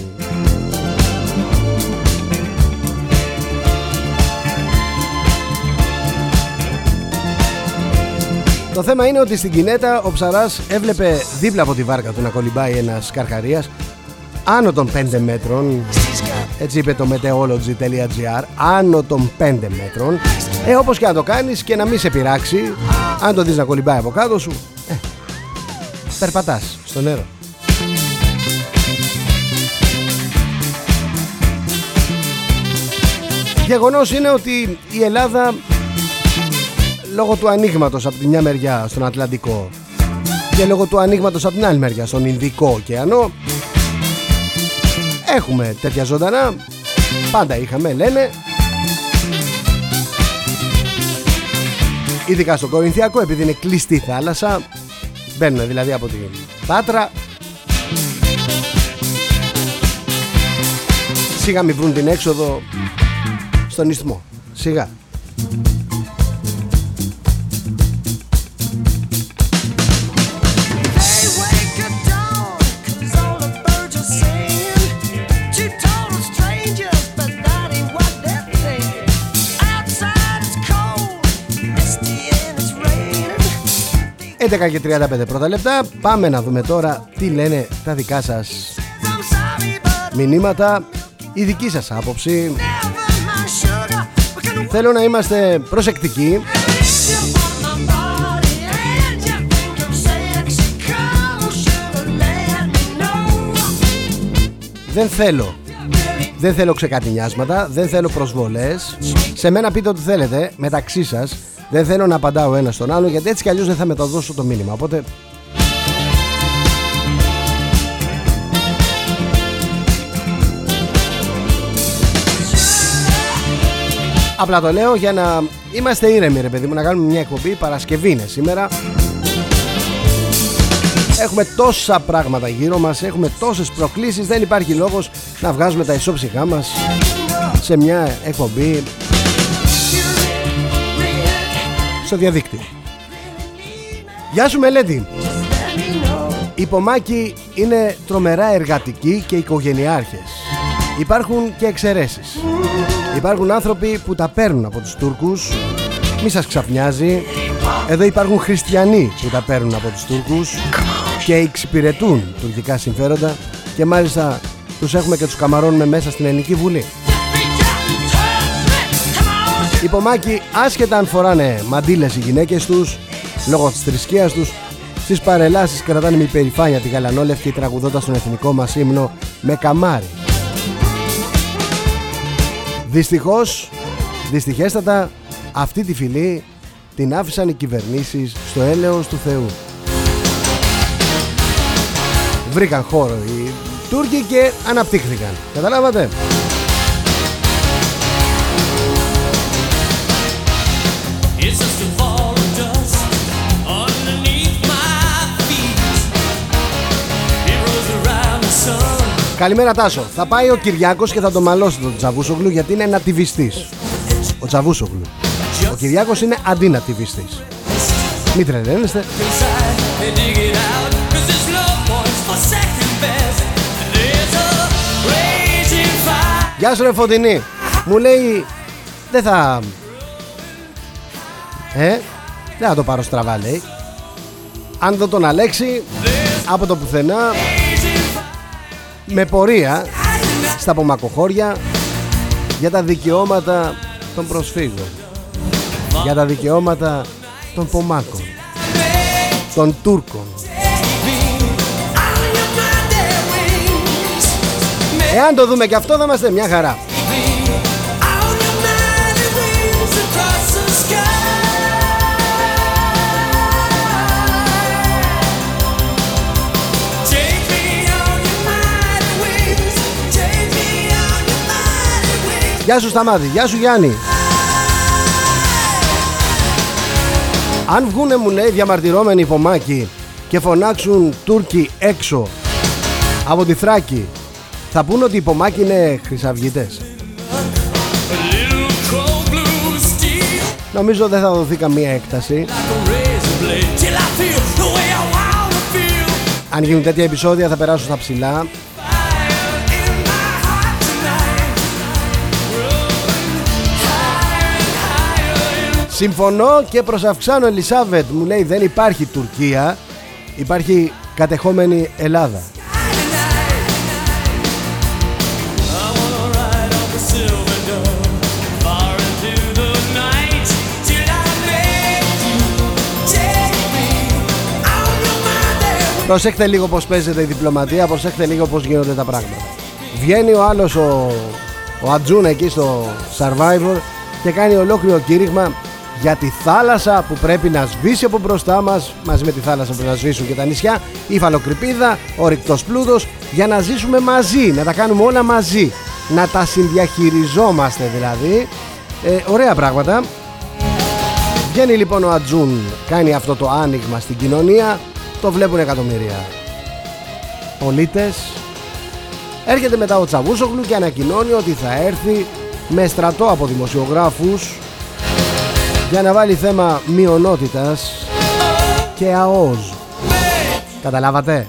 B: Το θέμα είναι ότι στην Κινέτα ο ψαράς έβλεπε δίπλα από τη βάρκα του να κολυμπάει ένας καρχαρίας άνω των 5 μέτρων. Έτσι είπε το meteorology.gr άνω των 5 μέτρων. Ε όπως και να το κάνεις και να μην σε πειράξει αν το δεις να κολυμπάει από κάτω σου ε, περπατάς στο νερό. Γεγονός είναι ότι η Ελλάδα λόγω του ανοίγματος από τη μια μεριά στον Ατλαντικό και λόγω του ανοίγματος από την άλλη μεριά στον Ινδικό ωκεανό έχουμε τέτοια ζωντανά. Πάντα είχαμε λένε. Ειδικά στο Κορινθιακό επειδή είναι κλειστή θάλασσα μπαίνουν δηλαδή από την Πάτρα. Σιγά μη βρουν την έξοδο στον ισθμό σιγά 11 και 35 πρώτα λεπτά Πάμε να δούμε τώρα τι λένε τα δικά σας
A: I'm sorry, but
B: μηνύματα Η δική σας άποψη
A: never my sugar. We can
B: Θέλω να είμαστε προσεκτικοί
A: you want my body and you think I'm sexy. Come, sugar, let me know.
B: Δεν θέλω δεν θέλω ξεκατηνιάσματα, δεν θέλω προσβολές Σε μένα πείτε ό,τι θέλετε, μεταξύ σας Δεν θέλω να απαντάω ένα στον άλλο Γιατί έτσι κι αλλιώς δεν θα μεταδώσω το μήνυμα Οπότε Απλά το λέω για να είμαστε ήρεμοι ρε παιδί μου Να κάνουμε μια εκπομπή, Παρασκευή είναι σήμερα. Έχουμε τόσα πράγματα γύρω μας Έχουμε τόσες προκλήσεις Δεν υπάρχει λόγος να βγάζουμε τα ισόψυχά μας Σε μια εκπομπή Στο διαδίκτυο. Γεια σου Μελέτη. Η Πομάκη είναι τρομερά εργατική και οικογενειάρχες. Υπάρχουν και εξαιρέσεις. Υπάρχουν άνθρωποι που τα παίρνουν από τους Τούρκους. Μη σας ξαφνιάζει. Εδώ υπάρχουν χριστιανοί που τα παίρνουν από τους Τούρκους Και εξυπηρετούν τουρκικά συμφέροντα Και μάλιστα τους έχουμε και τους καμαρώνουμε μέσα στην Ελληνική Βουλή οι Πομάκοι άσχετα αν φοράνε μαντήλες οι γυναίκες τους Λόγω της θρησκείας τους Στις παρελάσεις κρατάνε με υπερηφάνεια τη γαλανόλευκη τραγουδώντας τον εθνικό μας ύμνο με καμάρι. Δυστυχώς, δυστυχέστατα αυτή τη φυλή την άφησαν οι κυβερνήσεις στο έλεος του Θεού. Βρήκαν χώρο οι Τούρκοι και αναπτύχθηκαν. Καταλάβατε; Καλημέρα Τάσο. Θα πάει ο Κυριάκος και θα το μαλώσει τον Τσαβούσογλου γιατί είναι νατιβιστής. Ο Τσαβούσογλου. Ο Κυριάκος είναι αντινατιβιστής. Μην τρελαίνεστε.
G: Inside and dig it out. 'Cause there's no points for second best. And there's a raging fire.
B: Γεια σου ρε Φωτεινή. Μου λέει δεν θα... Ε, δεν θα το πάρω στραβά λέει. Αν δω τον Αλέξη
G: There's
B: από το πουθενά με πορεία στα απομακοχώρια για τα δικαιώματα των προσφύγων για τα δικαιώματα των πομάκων των Τούρκων. Εάν το δούμε και αυτό θα είμαστε μια χαρά Γεια σου Σταμάτη, γεια σου Γιάννη. Αν βγούνε μου λέει διαμαρτυρώμενοι υπομάκοι και φωνάξουν Τούρκοι έξω από τη Θράκη θα πούν ότι οι υπομάκοι είναι χρυσαυγίτες. Νομίζω δεν θα δοθεί καμία έκταση. Αν γίνουν τέτοια επεισόδια θα περάσουν στα ψηλά Συμφωνώ και προς αυξάνω Ελισάβετ μου λέει δεν υπάρχει Τουρκία Υπάρχει κατεχόμενη Ελλάδα. Προσέχτε λίγο πως παίζεται η διπλωματία Προσέχτε λίγο πως γίνονται τα πράγματα. Βγαίνει ο άλλος ο, ο Ατζούν εκεί στο Survivor Και κάνει ολόκληρο κήρυγμα για τη θάλασσα που πρέπει να σβήσει από μπροστά μας μαζί με τη θάλασσα που να σβήσουν και τα νησιά η φαλοκρηπίδα, ο ρηκτός πλούτος για να ζήσουμε μαζί, να τα κάνουμε όλα μαζί. Να τα συνδιαχειριζόμαστε δηλαδή. Ε, ωραία πράγματα. Βγαίνει λοιπόν ο Ατζούν κάνει αυτό το άνοιγμα στην κοινωνία το βλέπουν εκατομμύρια πολίτες. Έρχεται μετά ο Τσαβούσογλου και ανακοινώνει ότι θα έρθει με στρατό από δημοσιογράφους για να βάλει θέμα μειονότητας και ΑΟΖ. Καταλάβατε;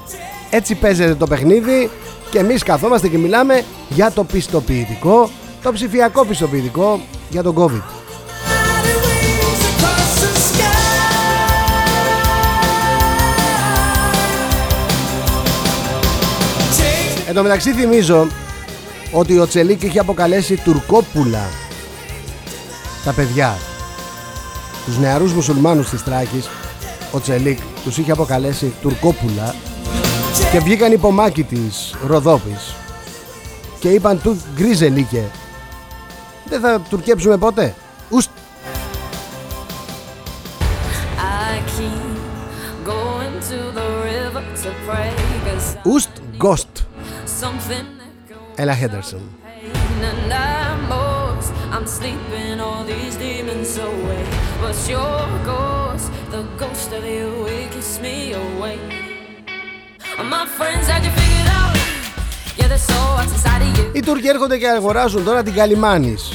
B: Έτσι παίζεται το παιχνίδι και εμείς καθόμαστε και μιλάμε για το πιστοποιητικό, το ψηφιακό πιστοποιητικό για τον COVID. Εν τω μεταξύ θυμίζω ότι ο Τσελίκ είχε αποκαλέσει τουρκόπουλα τα παιδιά τους νεαρούς μουσουλμάνους της Τράκης ο Τσελίκ τους είχε αποκαλέσει τουρκόπουλα και βγήκαν υπομάκοι της Ροδόπης και είπαν του γκρίζελίκε δεν θα τουρκέψουμε ποτέ Ουστ.
H: I keep going to the river to pray 'cause
B: Ουστ Γκόστ.
H: Something that goes
B: Έλα Χέντερσον.
H: Pain and I'm most I'm sleeping all these demons away but your ghost; The ghost of you it keeps me awake. My friends had you figured out. Yeah there's so what's inside of you.
B: Οι Τούρκοι έρχονται και αγοράζουν τώρα την Καλιμάνης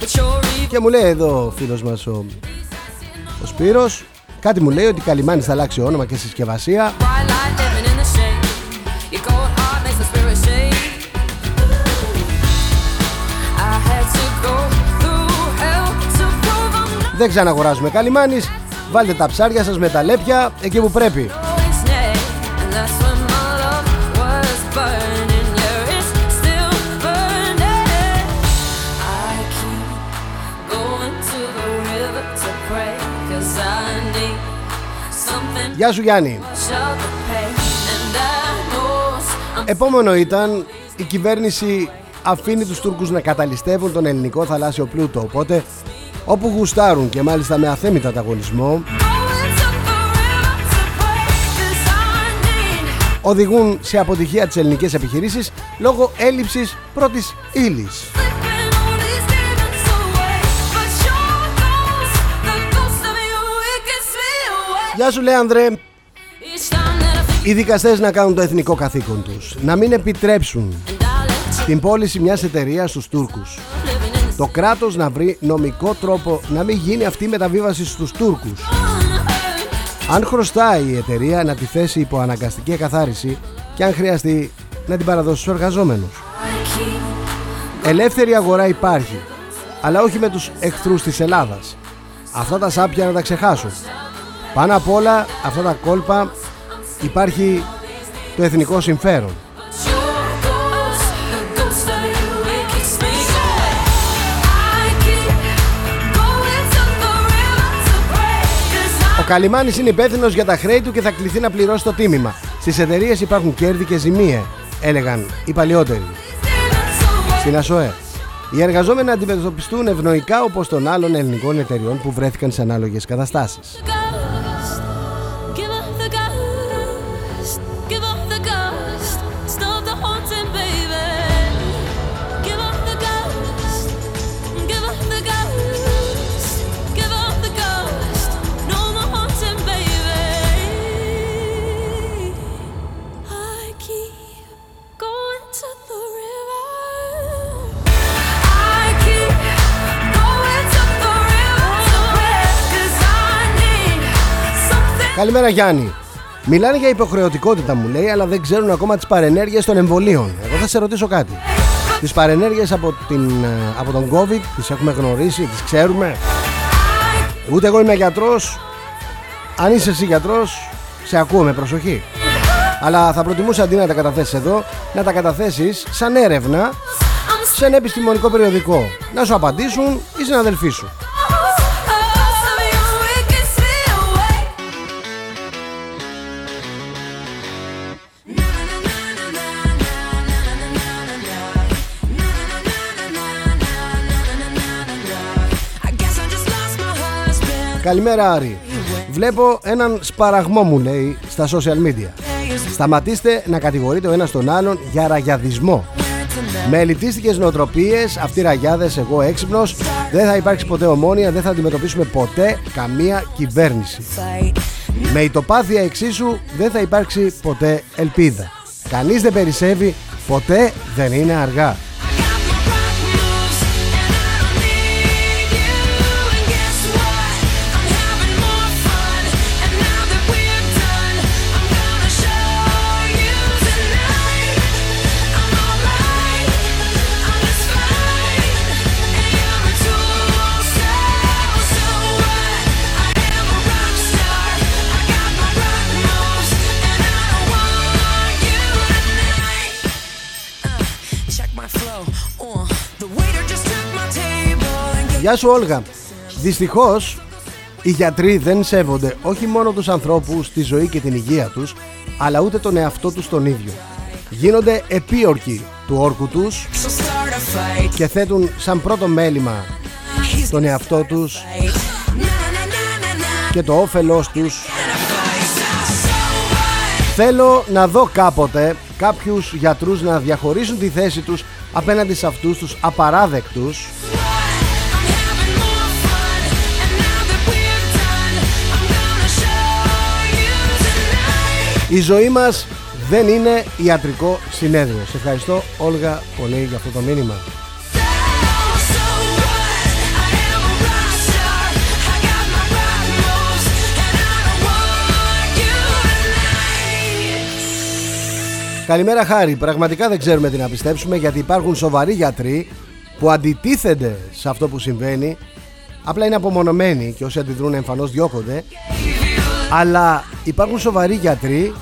H: but you're evil.
B: Και μου λέει εδώ ο φίλος μας ο, ο Σπύρος κάτι μου λέει ότι η Καλιμάνης θα αλλάξει όνομα και συσκευασία δεν ξαναγοράζουμε Καλιμάνης βάλτε τα ψάρια σας με τα λέπια εκεί που πρέπει
H: always nay. And that's when my love was burning. Yeah, it's still burning. I keep going to the river to pray. Cause I need something
B: Γεια σου Γιάννη
H: to shut the pain. And I know I'm
B: Επόμενο ήταν η κυβέρνηση αφήνει τους Τούρκους να καταλυστεύουν τον ελληνικό θαλάσσιο πλούτο οπότε όπου γουστάρουν και μάλιστα με αθέμητα ανταγωνισμό
H: going to the river to pray. Cause I need
B: οδηγούν σε αποτυχία τις ελληνικές επιχειρήσεις λόγω έλλειψης πρώτης ύλης.
H: flipping all these demons away. But your ghost, the ghost of you, it gets me away.
B: Γεια σου Λέανδρε,
H: Each time that I think
B: οι δικαστές να κάνουν το εθνικό καθήκον τους, να μην επιτρέψουν
H: and I let you
B: την πώληση μιας εταιρείας στους Τούρκους.
H: Living in the
B: Το κράτος να βρει νομικό τρόπο να μην γίνει αυτή η μεταβίβαση στους Τούρκους. Αν χρωστάει η εταιρεία να τη θέσει υπό αναγκαστική εκαθάριση και αν χρειαστεί να την παραδώσει στους εργαζόμενους. Ελεύθερη αγορά υπάρχει, αλλά όχι με τους εχθρούς της Ελλάδας. Αυτά τα σάπια να τα ξεχάσουν. Πάνω απ' όλα αυτά τα κόλπα υπάρχει το εθνικό συμφέρον.
H: 'Cause
B: Ο Καλιμάνης είναι υπεύθυνος για τα χρέη του και θα κληθεί να πληρώσει το τίμημα. Στις εταιρείες υπάρχουν κέρδη και ζημίε, έλεγαν οι παλιότεροι. Στην ΑΣΟΕ. Οι εργαζόμενοι να αντιμετωπιστούν ευνοϊκά όπως των άλλων ελληνικών εταιριών που βρέθηκαν σε ανάλογες καταστάσεις. Καλημέρα Γιάννη. Μιλάνε για υποχρεωτικότητα μου λέει, αλλά δεν ξέρουν ακόμα τις παρενέργειες των εμβολίων. Εγώ θα σε ρωτήσω κάτι. Τις παρενέργειες από, την, ε, από τον COVID τις έχουμε γνωρίσει, τις ξέρουμε; Ούτε εγώ είμαι γιατρός. Αν είσαι εσύ γιατρός, σε ακούω με προσοχή. Αλλά θα προτιμούσα αντί να τα καταθέσεις εδώ, να τα καταθέσεις σαν έρευνα σε ένα επιστημονικό περιοδικό. Να σου απαντήσουν οι συναδελφοί σου. Καλημέρα Άρη. Βλέπω έναν σπαραγμό μου λέει στα social media. Σταματήστε να κατηγορείτε ο ένας τον άλλον για ραγιαδισμό. Με ελιτίστικες νοοτροπίες, αυτοί ραγιάδες, εγώ έξυπνος, δεν θα υπάρξει ποτέ ομόνια, δεν θα αντιμετωπίσουμε ποτέ καμία κυβέρνηση. Με ητοπάθεια εξίσου δεν θα υπάρξει ποτέ ελπίδα. Κανείς δεν περισσεύει, ποτέ δεν είναι αργά. Γεια σου Όλγα. Δυστυχώς οι γιατροί δεν σέβονται όχι μόνο τους ανθρώπους, τη ζωή και την υγεία τους, αλλά ούτε τον εαυτό τους τον ίδιο. Γίνονται επίορκοι του όρκου τους
E: so start a fight.
B: και θέτουν σαν πρώτο μέλημα
E: He's
B: τον εαυτό τους
E: right. Na na na na na.
B: και το όφελός τους.
E: So what?
B: Θέλω να δω κάποτε κάποιους γιατρούς να διαχωρίσουν τη θέση τους απέναντι σε αυτούς τους απαράδεκτους Η ζωή μας δεν είναι ιατρικό συνέδριο. Σε ευχαριστώ Όλγα πολύ για αυτό το μήνυμα.
E: So, so what? I am a rock star. I got my rock moves, and I don't want you tonight.
B: Καλημέρα Χάρη. Πραγματικά δεν ξέρουμε τι να πιστέψουμε γιατί υπάρχουν σοβαροί γιατροί που αντιτίθενται σε αυτό που συμβαίνει. Απλά είναι απομονωμένοι και όσοι αντιδρούν εμφανώς διώκονται. Αλλά υπάρχουν σοβαροί γιατροί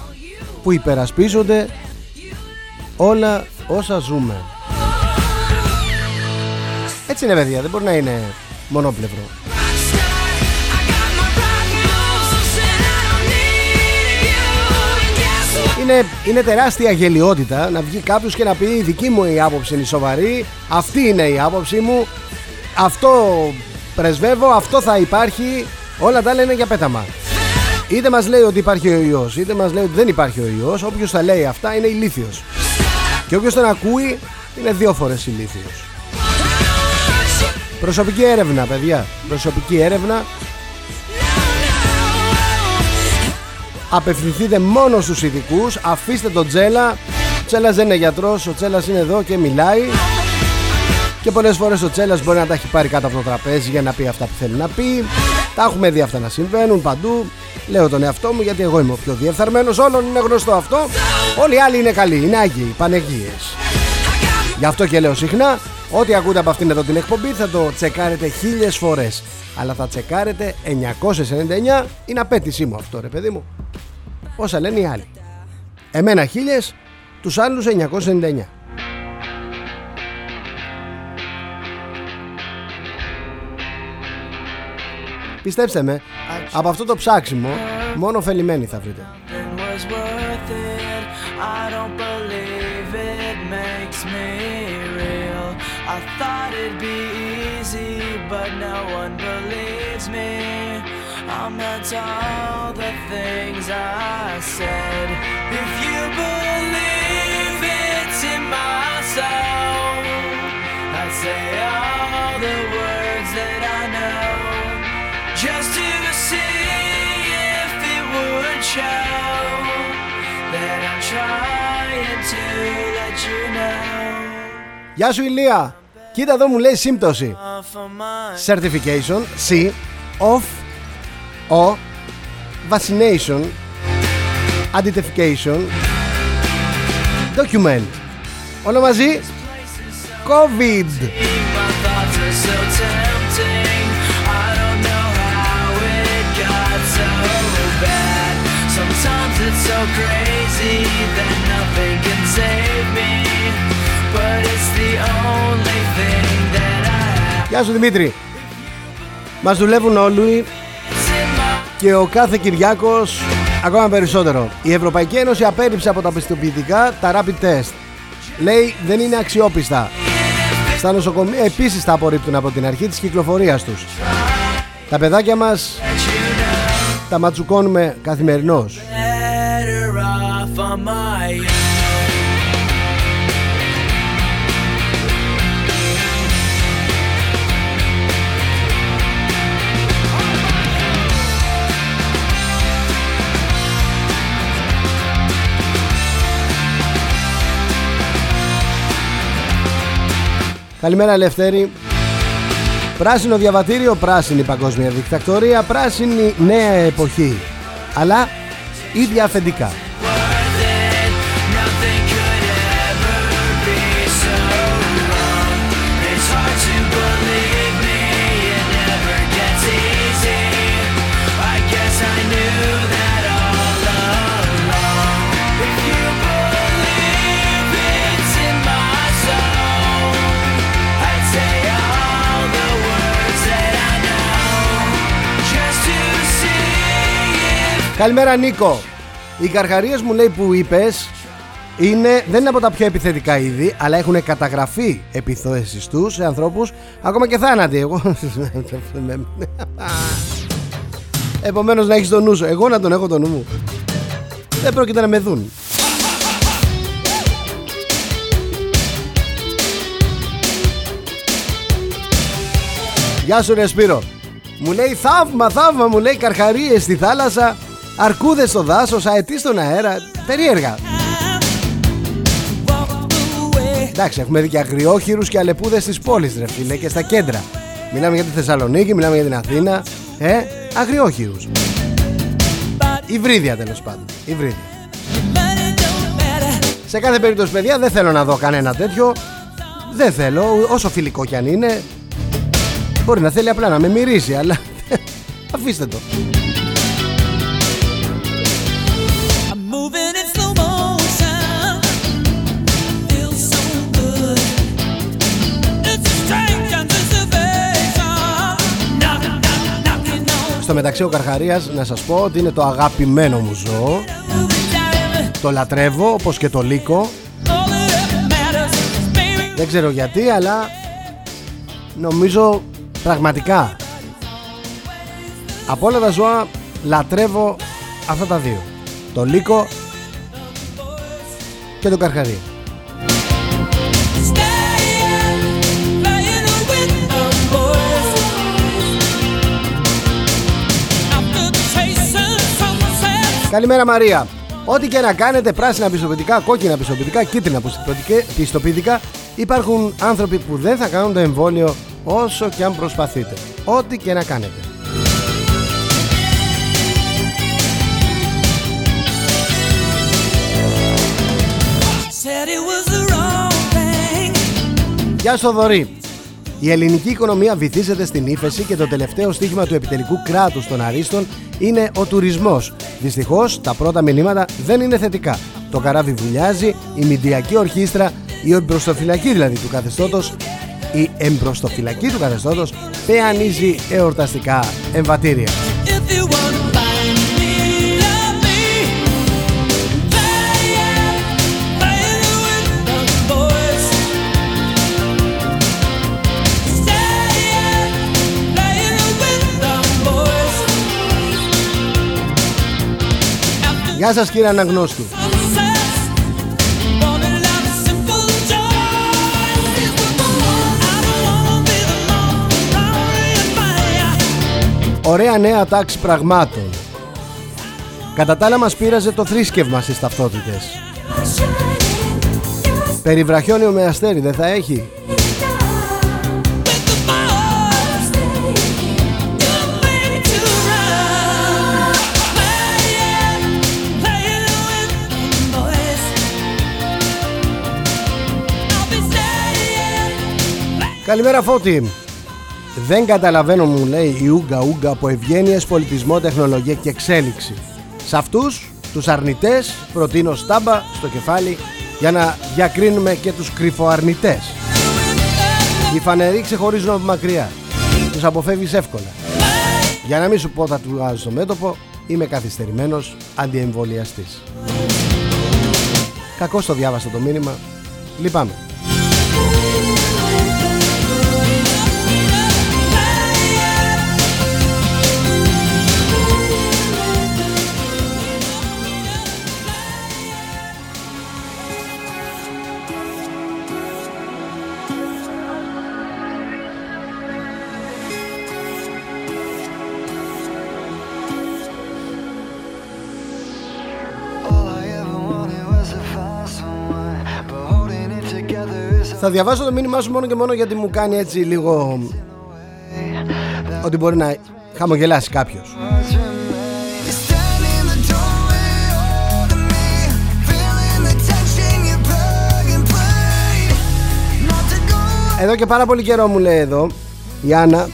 B: που υπερασπίζονται όλα όσα ζούμε. Έτσι είναι παιδιά, δεν μπορεί να είναι μονόπλευρο.
E: I got my rock moves, and I don't need you. And guess what?
B: Είναι, είναι τεράστια γελιότητα να βγει κάποιος και να πει η δική μου η άποψη είναι σοβαρή, αυτή είναι η άποψη μου, αυτό πρεσβεύω, αυτό θα υπάρχει, όλα τα άλλα είναι για πέταμα. Είτε μας λέει ότι υπάρχει ο ιός, είτε μας λέει ότι δεν υπάρχει ο ιός, όποιος τα λέει αυτά είναι ηλίθιος. Και όποιος τον ακούει είναι δύο φορές ηλίθιος. Προσωπική έρευνα, παιδιά. Προσωπική έρευνα. Απευθυνθείτε μόνο στους ειδικούς, αφήστε τον Τσέλα. Ο Τσέλας δεν είναι γιατρός, ο Τσέλας είναι εδώ και μιλάει. Και πολλές φορές ο Τσέλας μπορεί να τα έχει πάρει κάτω από το τραπέζι για να πει αυτά που θέλει να πει. Τα έχουμε δει αυτά να συμβαίνουν παντού. Λέω τον εαυτό μου γιατί εγώ είμαι ο πιο διεφθαρμένος όλων, είναι γνωστό αυτό. Όλοι οι άλλοι είναι καλοί, είναι άγιοι, πανεγίες. Γι' αυτό και λέω συχνά, ό,τι ακούτε από αυτήν εδώ την εκπομπή θα το τσεκάρετε χίλιες φορές. Αλλά θα τσεκάρετε 999, είναι απέτησή μου αυτό ρε παιδί μου. Όσα λένε οι άλλοι. Εμένα χίλιες, τους άλλους 999. Πιστέψτε με, από αυτό το ψάξιμο μόνο ωφελημένοι θα βρείτε.
H: Nothing was worth it. I don't believe show that I'm trying to let you know.
B: Γεια σου Ηλία! Κοίτα εδώ μου λέει σύμπτωση.
H: Off of my
B: Certification, C, of, O, vaccination, identification, document. Όλα μαζί, COVID.
H: Crazy that nothing can save me. But it's the only thing that I have.
B: Γεια σου Δημήτρη. Μας δουλεύουν όλοι
H: It's in my
B: και ο κάθε Κυριάκος ακόμα περισσότερο. Η Ευρωπαϊκή Ένωση απέρριψε από τα πιστοποιητικά τα rapid test. Λέει δεν είναι αξιόπιστα. Στα νοσοκομεία επίσης τα απορρίπτουν από την αρχή της κυκλοφορίας τους. Τα παιδάκια μας τα ματσουκώνουμε καθημερινώς.
H: Better off on my own.
B: Καλημέρα Ελευθέρη. Πράσινο διαβατήριο, πράσινη παγκόσμια δικτακτορία, πράσινη νέα εποχή. Αλλά ίδια αφεντικά. Καλημέρα Νίκο. Οι καρχαρίες μου λέει που είπες είναι, δεν είναι από τα πιο επιθετικά είδη, αλλά έχουν καταγραφεί επιθέσεις τους σε ανθρώπους, ακόμα και θάνατοι. Εγώ... (laughs) Επομένως να έχεις το νου σου. Εγώ να τον έχω το νου μου. Δεν πρόκειται να με δουν. Γεια σου ρε Σπύρο. Μου λέει θαύμα, θαύμα, μου λέει καρχαρίες στη θάλασσα, αρκούδες στο δάσος, αετοί στον αέρα. Περίεργα. Εντάξει, έχουμε δει και αγριόχειρους και αλεπούδες στις πόλεις ρε φίλε και στα κέντρα. Μιλάμε για τη Θεσσαλονίκη, μιλάμε για την Αθήνα. Ε, αγριόχειρους. Υβρίδια τέλος πάντων. Υβρίδια. Σε κάθε περίπτωση παιδιά δεν θέλω να δω κανένα τέτοιο. Δεν θέλω, όσο φιλικό κι αν είναι. Μπορεί να θέλει απλά να με μυρίσει, αλλά (laughs) αφήστε το. Στο μεταξύ ο Καρχαρίας να σας πω ότι είναι το αγαπημένο μου ζώο.
I: Moving down.
B: Το λατρεύω όπως και το λύκο.
I: All that matters is baby.
B: Δεν ξέρω γιατί αλλά νομίζω πραγματικά από όλα τα ζώα λατρεύω αυτά τα δύο. Το λύκο και το καρχαρία. Καλημέρα Μαρία. Ό,τι και να κάνετε, πράσινα πιστοποιητικά, κόκκινα πιστοποιητικά, κίτρινα πιστοποιητικά- πιστοποιητικά, υπάρχουν άνθρωποι που δεν θα κάνουν το εμβόλιο όσο και αν προσπαθείτε. Ό,τι και να κάνετε.
I: Said it was the wrong thing.
B: Γεια σου Θοδωρή. Η ελληνική οικονομία βυθίζεται στην ύφεση και το τελευταίο στίχημα του επιτελικού κράτους των αρίστων είναι ο τουρισμός. Δυστυχώς τα πρώτα μηνύματα δεν είναι θετικά. Το καράβι βουλιάζει, η Μηντιακή Ορχήστρα, η εμπροστοφυλακή δηλαδή του καθεστώτος, η εμπροστοφυλακή του καθεστώτος πεανίζει εορταστικά εμβατήρια. Γεια σας κύριε Αναγνώστου.
G: sunsets, wanna love simple joy. I don't wanna be the most lonely fire.
B: Ωραία νέα τάξη πραγμάτων. Κατά τα άλλα μας πείραζε το θρήσκευμα στις ταυτότητες. Περιβραχιόνιο με αστέρι δεν θα έχει; Καλημέρα Φώτη. Δεν καταλαβαίνω μου λέει η Ούγκα Ούγκα από ευγένειες, πολιτισμό, τεχνολογία και εξέλιξη. Σε αυτούς τους αρνητές προτείνω στάμπα στο κεφάλι για να διακρίνουμε και τους κρυφοαρνητές. Οι φανεροί ξεχωρίζουν από μακριά. Τους αποφεύγεις εύκολα. Για να μην σου πω θα του βγάζω στο μέτωπο, είμαι καθυστερημένος αντιεμβολιαστής. Κακώς το διάβασα το μήνυμα. Λυπάμαι. Θα διαβάσω το μήνυμά σου μόνο και μόνο γιατί μου κάνει έτσι λίγο ότι μπορεί να χαμογελάσει κάποιος.
A: what's remain. You stand in the doorway, holding me, feeling the tension, you plug and play. Not to go
B: Εδώ και πάρα πολύ καιρό μου λέει εδώ η Άννα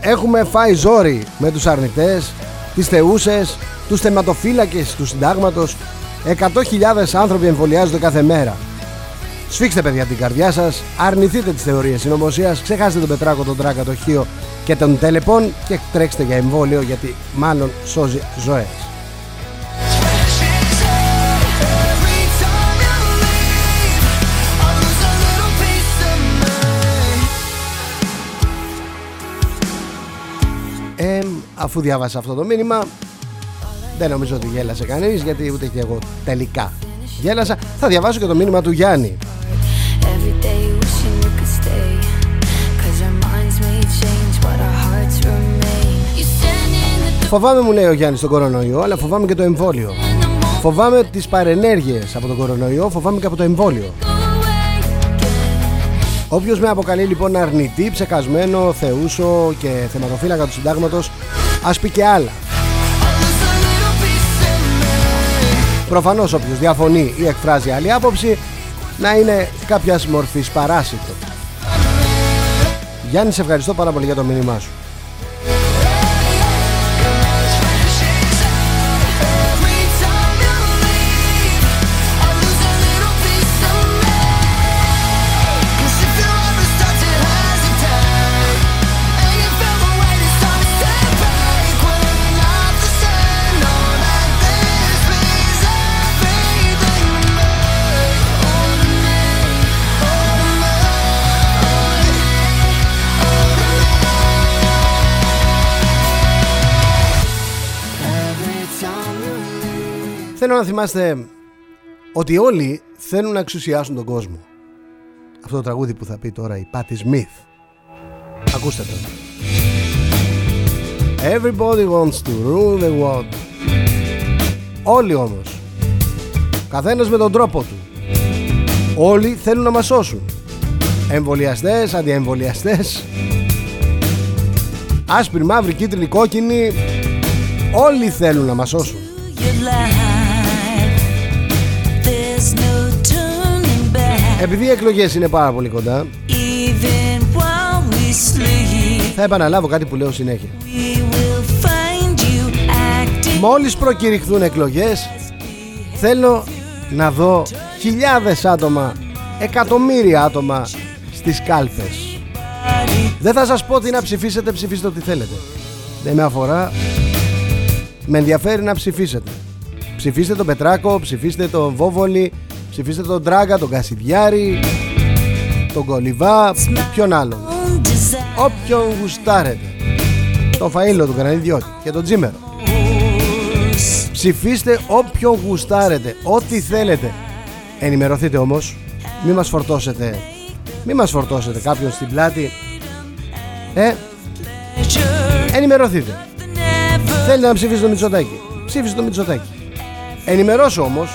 B: έχουμε φάει ζόρι με τους αρνητές, τις θεούσες, τους θεματοφύλακες του συντάγματος 100.000 άνθρωποι εμβολιάζονται κάθε μέρα. Σφίξτε παιδιά την καρδιά σας, αρνηθείτε τις θεωρίες συνωμοσίας, ξεχάστε τον Πετράκο, τον Τράκα, τον Χίο και τον Τελεπών και τρέξτε για εμβόλιο γιατί μάλλον σώζει ζωές.
A: every time you leave. I lose a little piece of me.
B: Ε, αφού διάβασα αυτό το μήνυμα δεν νομίζω ότι γέλασε κανείς γιατί ούτε και εγώ τελικά γέλασα θα διαβάσω και το μήνυμα του Γιάννη
H: Every day wishing you could stay. Cause our minds may change, but our hearts remain. You stand in the
B: Φοβάμαι μου λέει ο Γιάννης τον κορονοϊό αλλά φοβάμαι και το εμβόλιο
H: in the moment
B: Φοβάμαι τις παρενέργειες από τον κορονοϊό Φοβάμαι και από το εμβόλιο
H: away again.
B: Όποιος με αποκαλεί λοιπόν αρνητή, ψεκασμένο, θεούσο και θεματοφύλακα του συντάγματος Ας πει και άλλα Προφανώς όποιος διαφωνεί ή εκφράζει άλλη άποψη να είναι κάποιας μορφής παράσιτο. Γιάννη, σε ευχαριστώ πάρα πολύ για το μήνυμά σου. Θέλω να θυμάστε ότι όλοι θέλουν να εξουσιάσουν τον κόσμο. Αυτό το τραγούδι που θα πει τώρα η Πάτη Σμιθ. Ακούστε το. Everybody wants to rule the world. Όλοι όμως. Καθένας με τον τρόπο του. Όλοι θέλουν να μας σώσουν. Εμβολιαστές, αντιεμβολιαστές. Άσπρη, μαύρη, κίτρινη, κόκκινη. Όλοι θέλουν να μας σώσουν. Επειδή οι εκλογές είναι πάρα πολύ κοντά,
G: Even while we sleep,
B: θα επαναλάβω κάτι που λέω συνέχεια.
G: we will find you acting.
B: Μόλις προκηρυχθούν εκλογές, θέλω να δω χιλιάδες άτομα, εκατομμύρια άτομα στις κάλπες. Δεν θα σας πω τι να ψηφίσετε, ψηφίστε ό,τι θέλετε. Δεν με αφορά. Με ενδιαφέρει να ψηφίσετε. Ψηφίστε τον Πετράκο, ψηφίστε τον Βόβολη, ψηφίστε τον Τράγκα, τον Κασιδιάρη, τον Κολυβά, ποιον άλλον. Όποιον γουστάρετε. Τον Φαΐλο, τον Καναδιώτη και τον Τζίμερο. Ψηφίστε όποιον γουστάρετε, ό,τι θέλετε. Ενημερωθείτε όμως, μη μας φορτώσετε, μη μας φορτώσετε κάποιον στην πλάτη. Ε, ενημερωθείτε. Θέλετε να ψηφίσετε το Μητσοτάκη. Ψήφισε το Μητσοτάκη. Ενημερώσου όμως,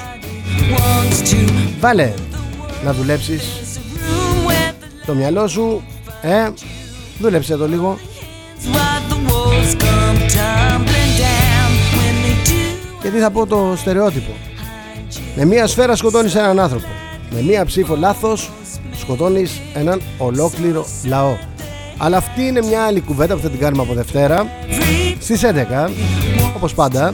B: βάλε να δουλέψεις το μυαλό σου, ε, δούλεψε το λίγο. Γιατί θα πω το στερεότυπο. Με μία σφαίρα σκοτώνεις έναν άνθρωπο. Με μία ψήφο λάθος σκοτώνεις έναν ολόκληρο λαό. Αλλά αυτή είναι μια άλλη κουβέντα που θα την κάνουμε από Δευτέρα στις 11, όπως πάντα.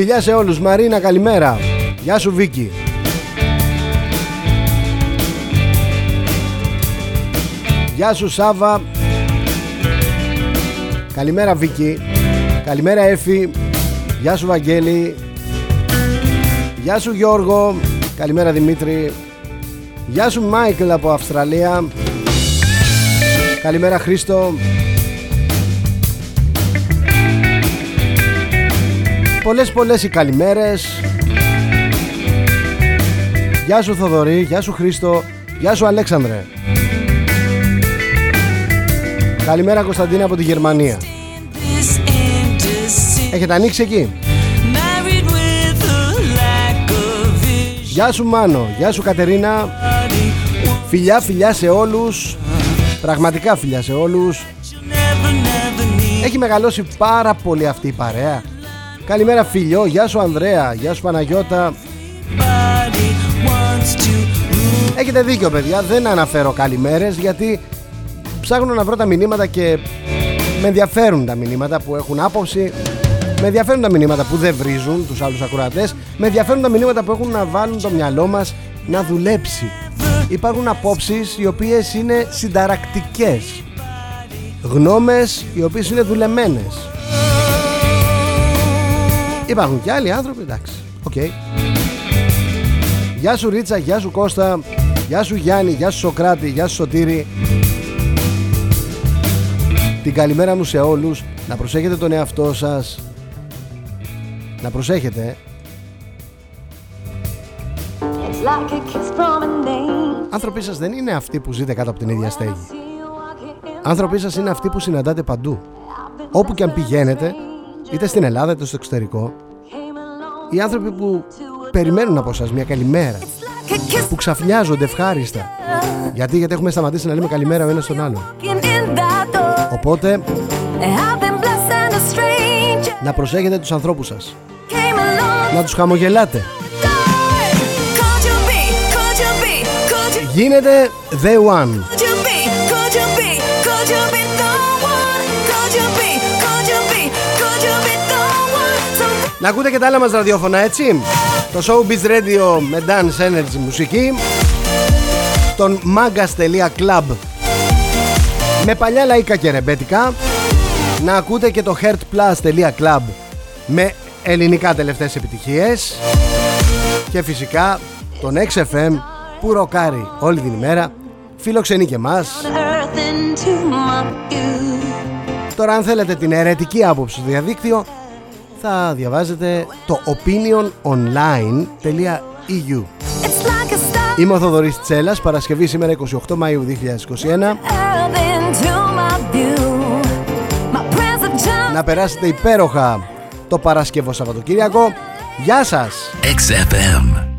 B: Φιλιά σε όλους. Μαρίνα καλημέρα. Γεια σου Βίκη. Γεια σου Σάβα. Καλημέρα Βίκη. Καλημέρα Εφη. Γεια σου Βαγγέλη. Γεια σου Γιώργο. Καλημέρα Δημήτρη. Γεια σου Μάικλ από Αυστραλία. Καλημέρα Χρήστο. Πολλές πολλές οι καλημέρες. Γεια σου Θοδωρή, γεια σου Χρήστο, γεια σου Αλέξανδρε. Καλημέρα Κωνσταντίνα από τη Γερμανία. Έχετε ανοίξει εκεί; Γεια σου Μάνο, γεια σου Κατερίνα. Φιλιά φιλιά σε όλους. Πραγματικά φιλιά σε όλους. Έχει μεγαλώσει πάρα πολύ αυτή η παρέα Καλημέρα φιλιό, γεια σου Ανδρέα, γεια σου Παναγιώτα. Έχετε δίκιο παιδιά, δεν αναφέρω καλημέρες γιατί ψάχνω να βρω τα μηνύματα και με ενδιαφέρουν τα μηνύματα που έχουν άποψη. Με ενδιαφέρουν τα μηνύματα που δεν βρίζουν τους άλλους ακροατές. Με ενδιαφέρουν τα μηνύματα που έχουν να βάλουν το μυαλό μας να δουλέψει. Υπάρχουν απόψεις οι οποίες είναι συνταρακτικές. Γνώμες οι οποίες είναι δουλεμένες Υπάρχουν και άλλοι άνθρωποι, εντάξει. Οκ. Γεια σου Ρίτσα, γεια σου Κώστα, γεια σου Γιάννη, γεια σου Σοκράτη, γεια σου Σωτήρη. Την καλημέρα μου σε όλους. Να προσέχετε τον εαυτό σας. Να προσέχετε. Άνθρωποι σας δεν είναι αυτοί που ζείτε κάτω από την ίδια στέγη. Άνθρωποι σας είναι αυτοί που συναντάτε παντού. Όπου και αν πηγαίνετε, είτε στην Ελλάδα είτε στο εξωτερικό, οι άνθρωποι που περιμένουν από σας μια καλημέρα, που ξαφνιάζονται ευχάριστα. Γιατί, γιατί έχουμε σταματήσει να λέμε καλημέρα ο ένας στον άλλον. Οπότε, να προσέχετε τους ανθρώπους σας. Να τους χαμογελάτε. Γίνεται day one. Να ακούτε και τα άλλα μας ραδιόφωνα έτσι. Το Showbiz Radio με Dance Energy μουσική. Τον Magas.club Με παλιά λαϊκά και ρεμπέτικα. Να ακούτε και το heartplus.club Με ελληνικά τελευταίες επιτυχίες. Και φυσικά τον XFM που ροκάρει όλη την ημέρα. Φιλοξενεί και μας. Τώρα αν θέλετε την αιρετική άποψη στο διαδίκτυο θα διαβάζετε το opiniononline.eu Είμαι ο Θοδωρής Τσέλας, Παρασκευή σήμερα 28 Μαΐου 2021 Να περάσετε υπέροχα το Παρασκευό Σαββατοκύριακο. Γεια σας!
J: XFM.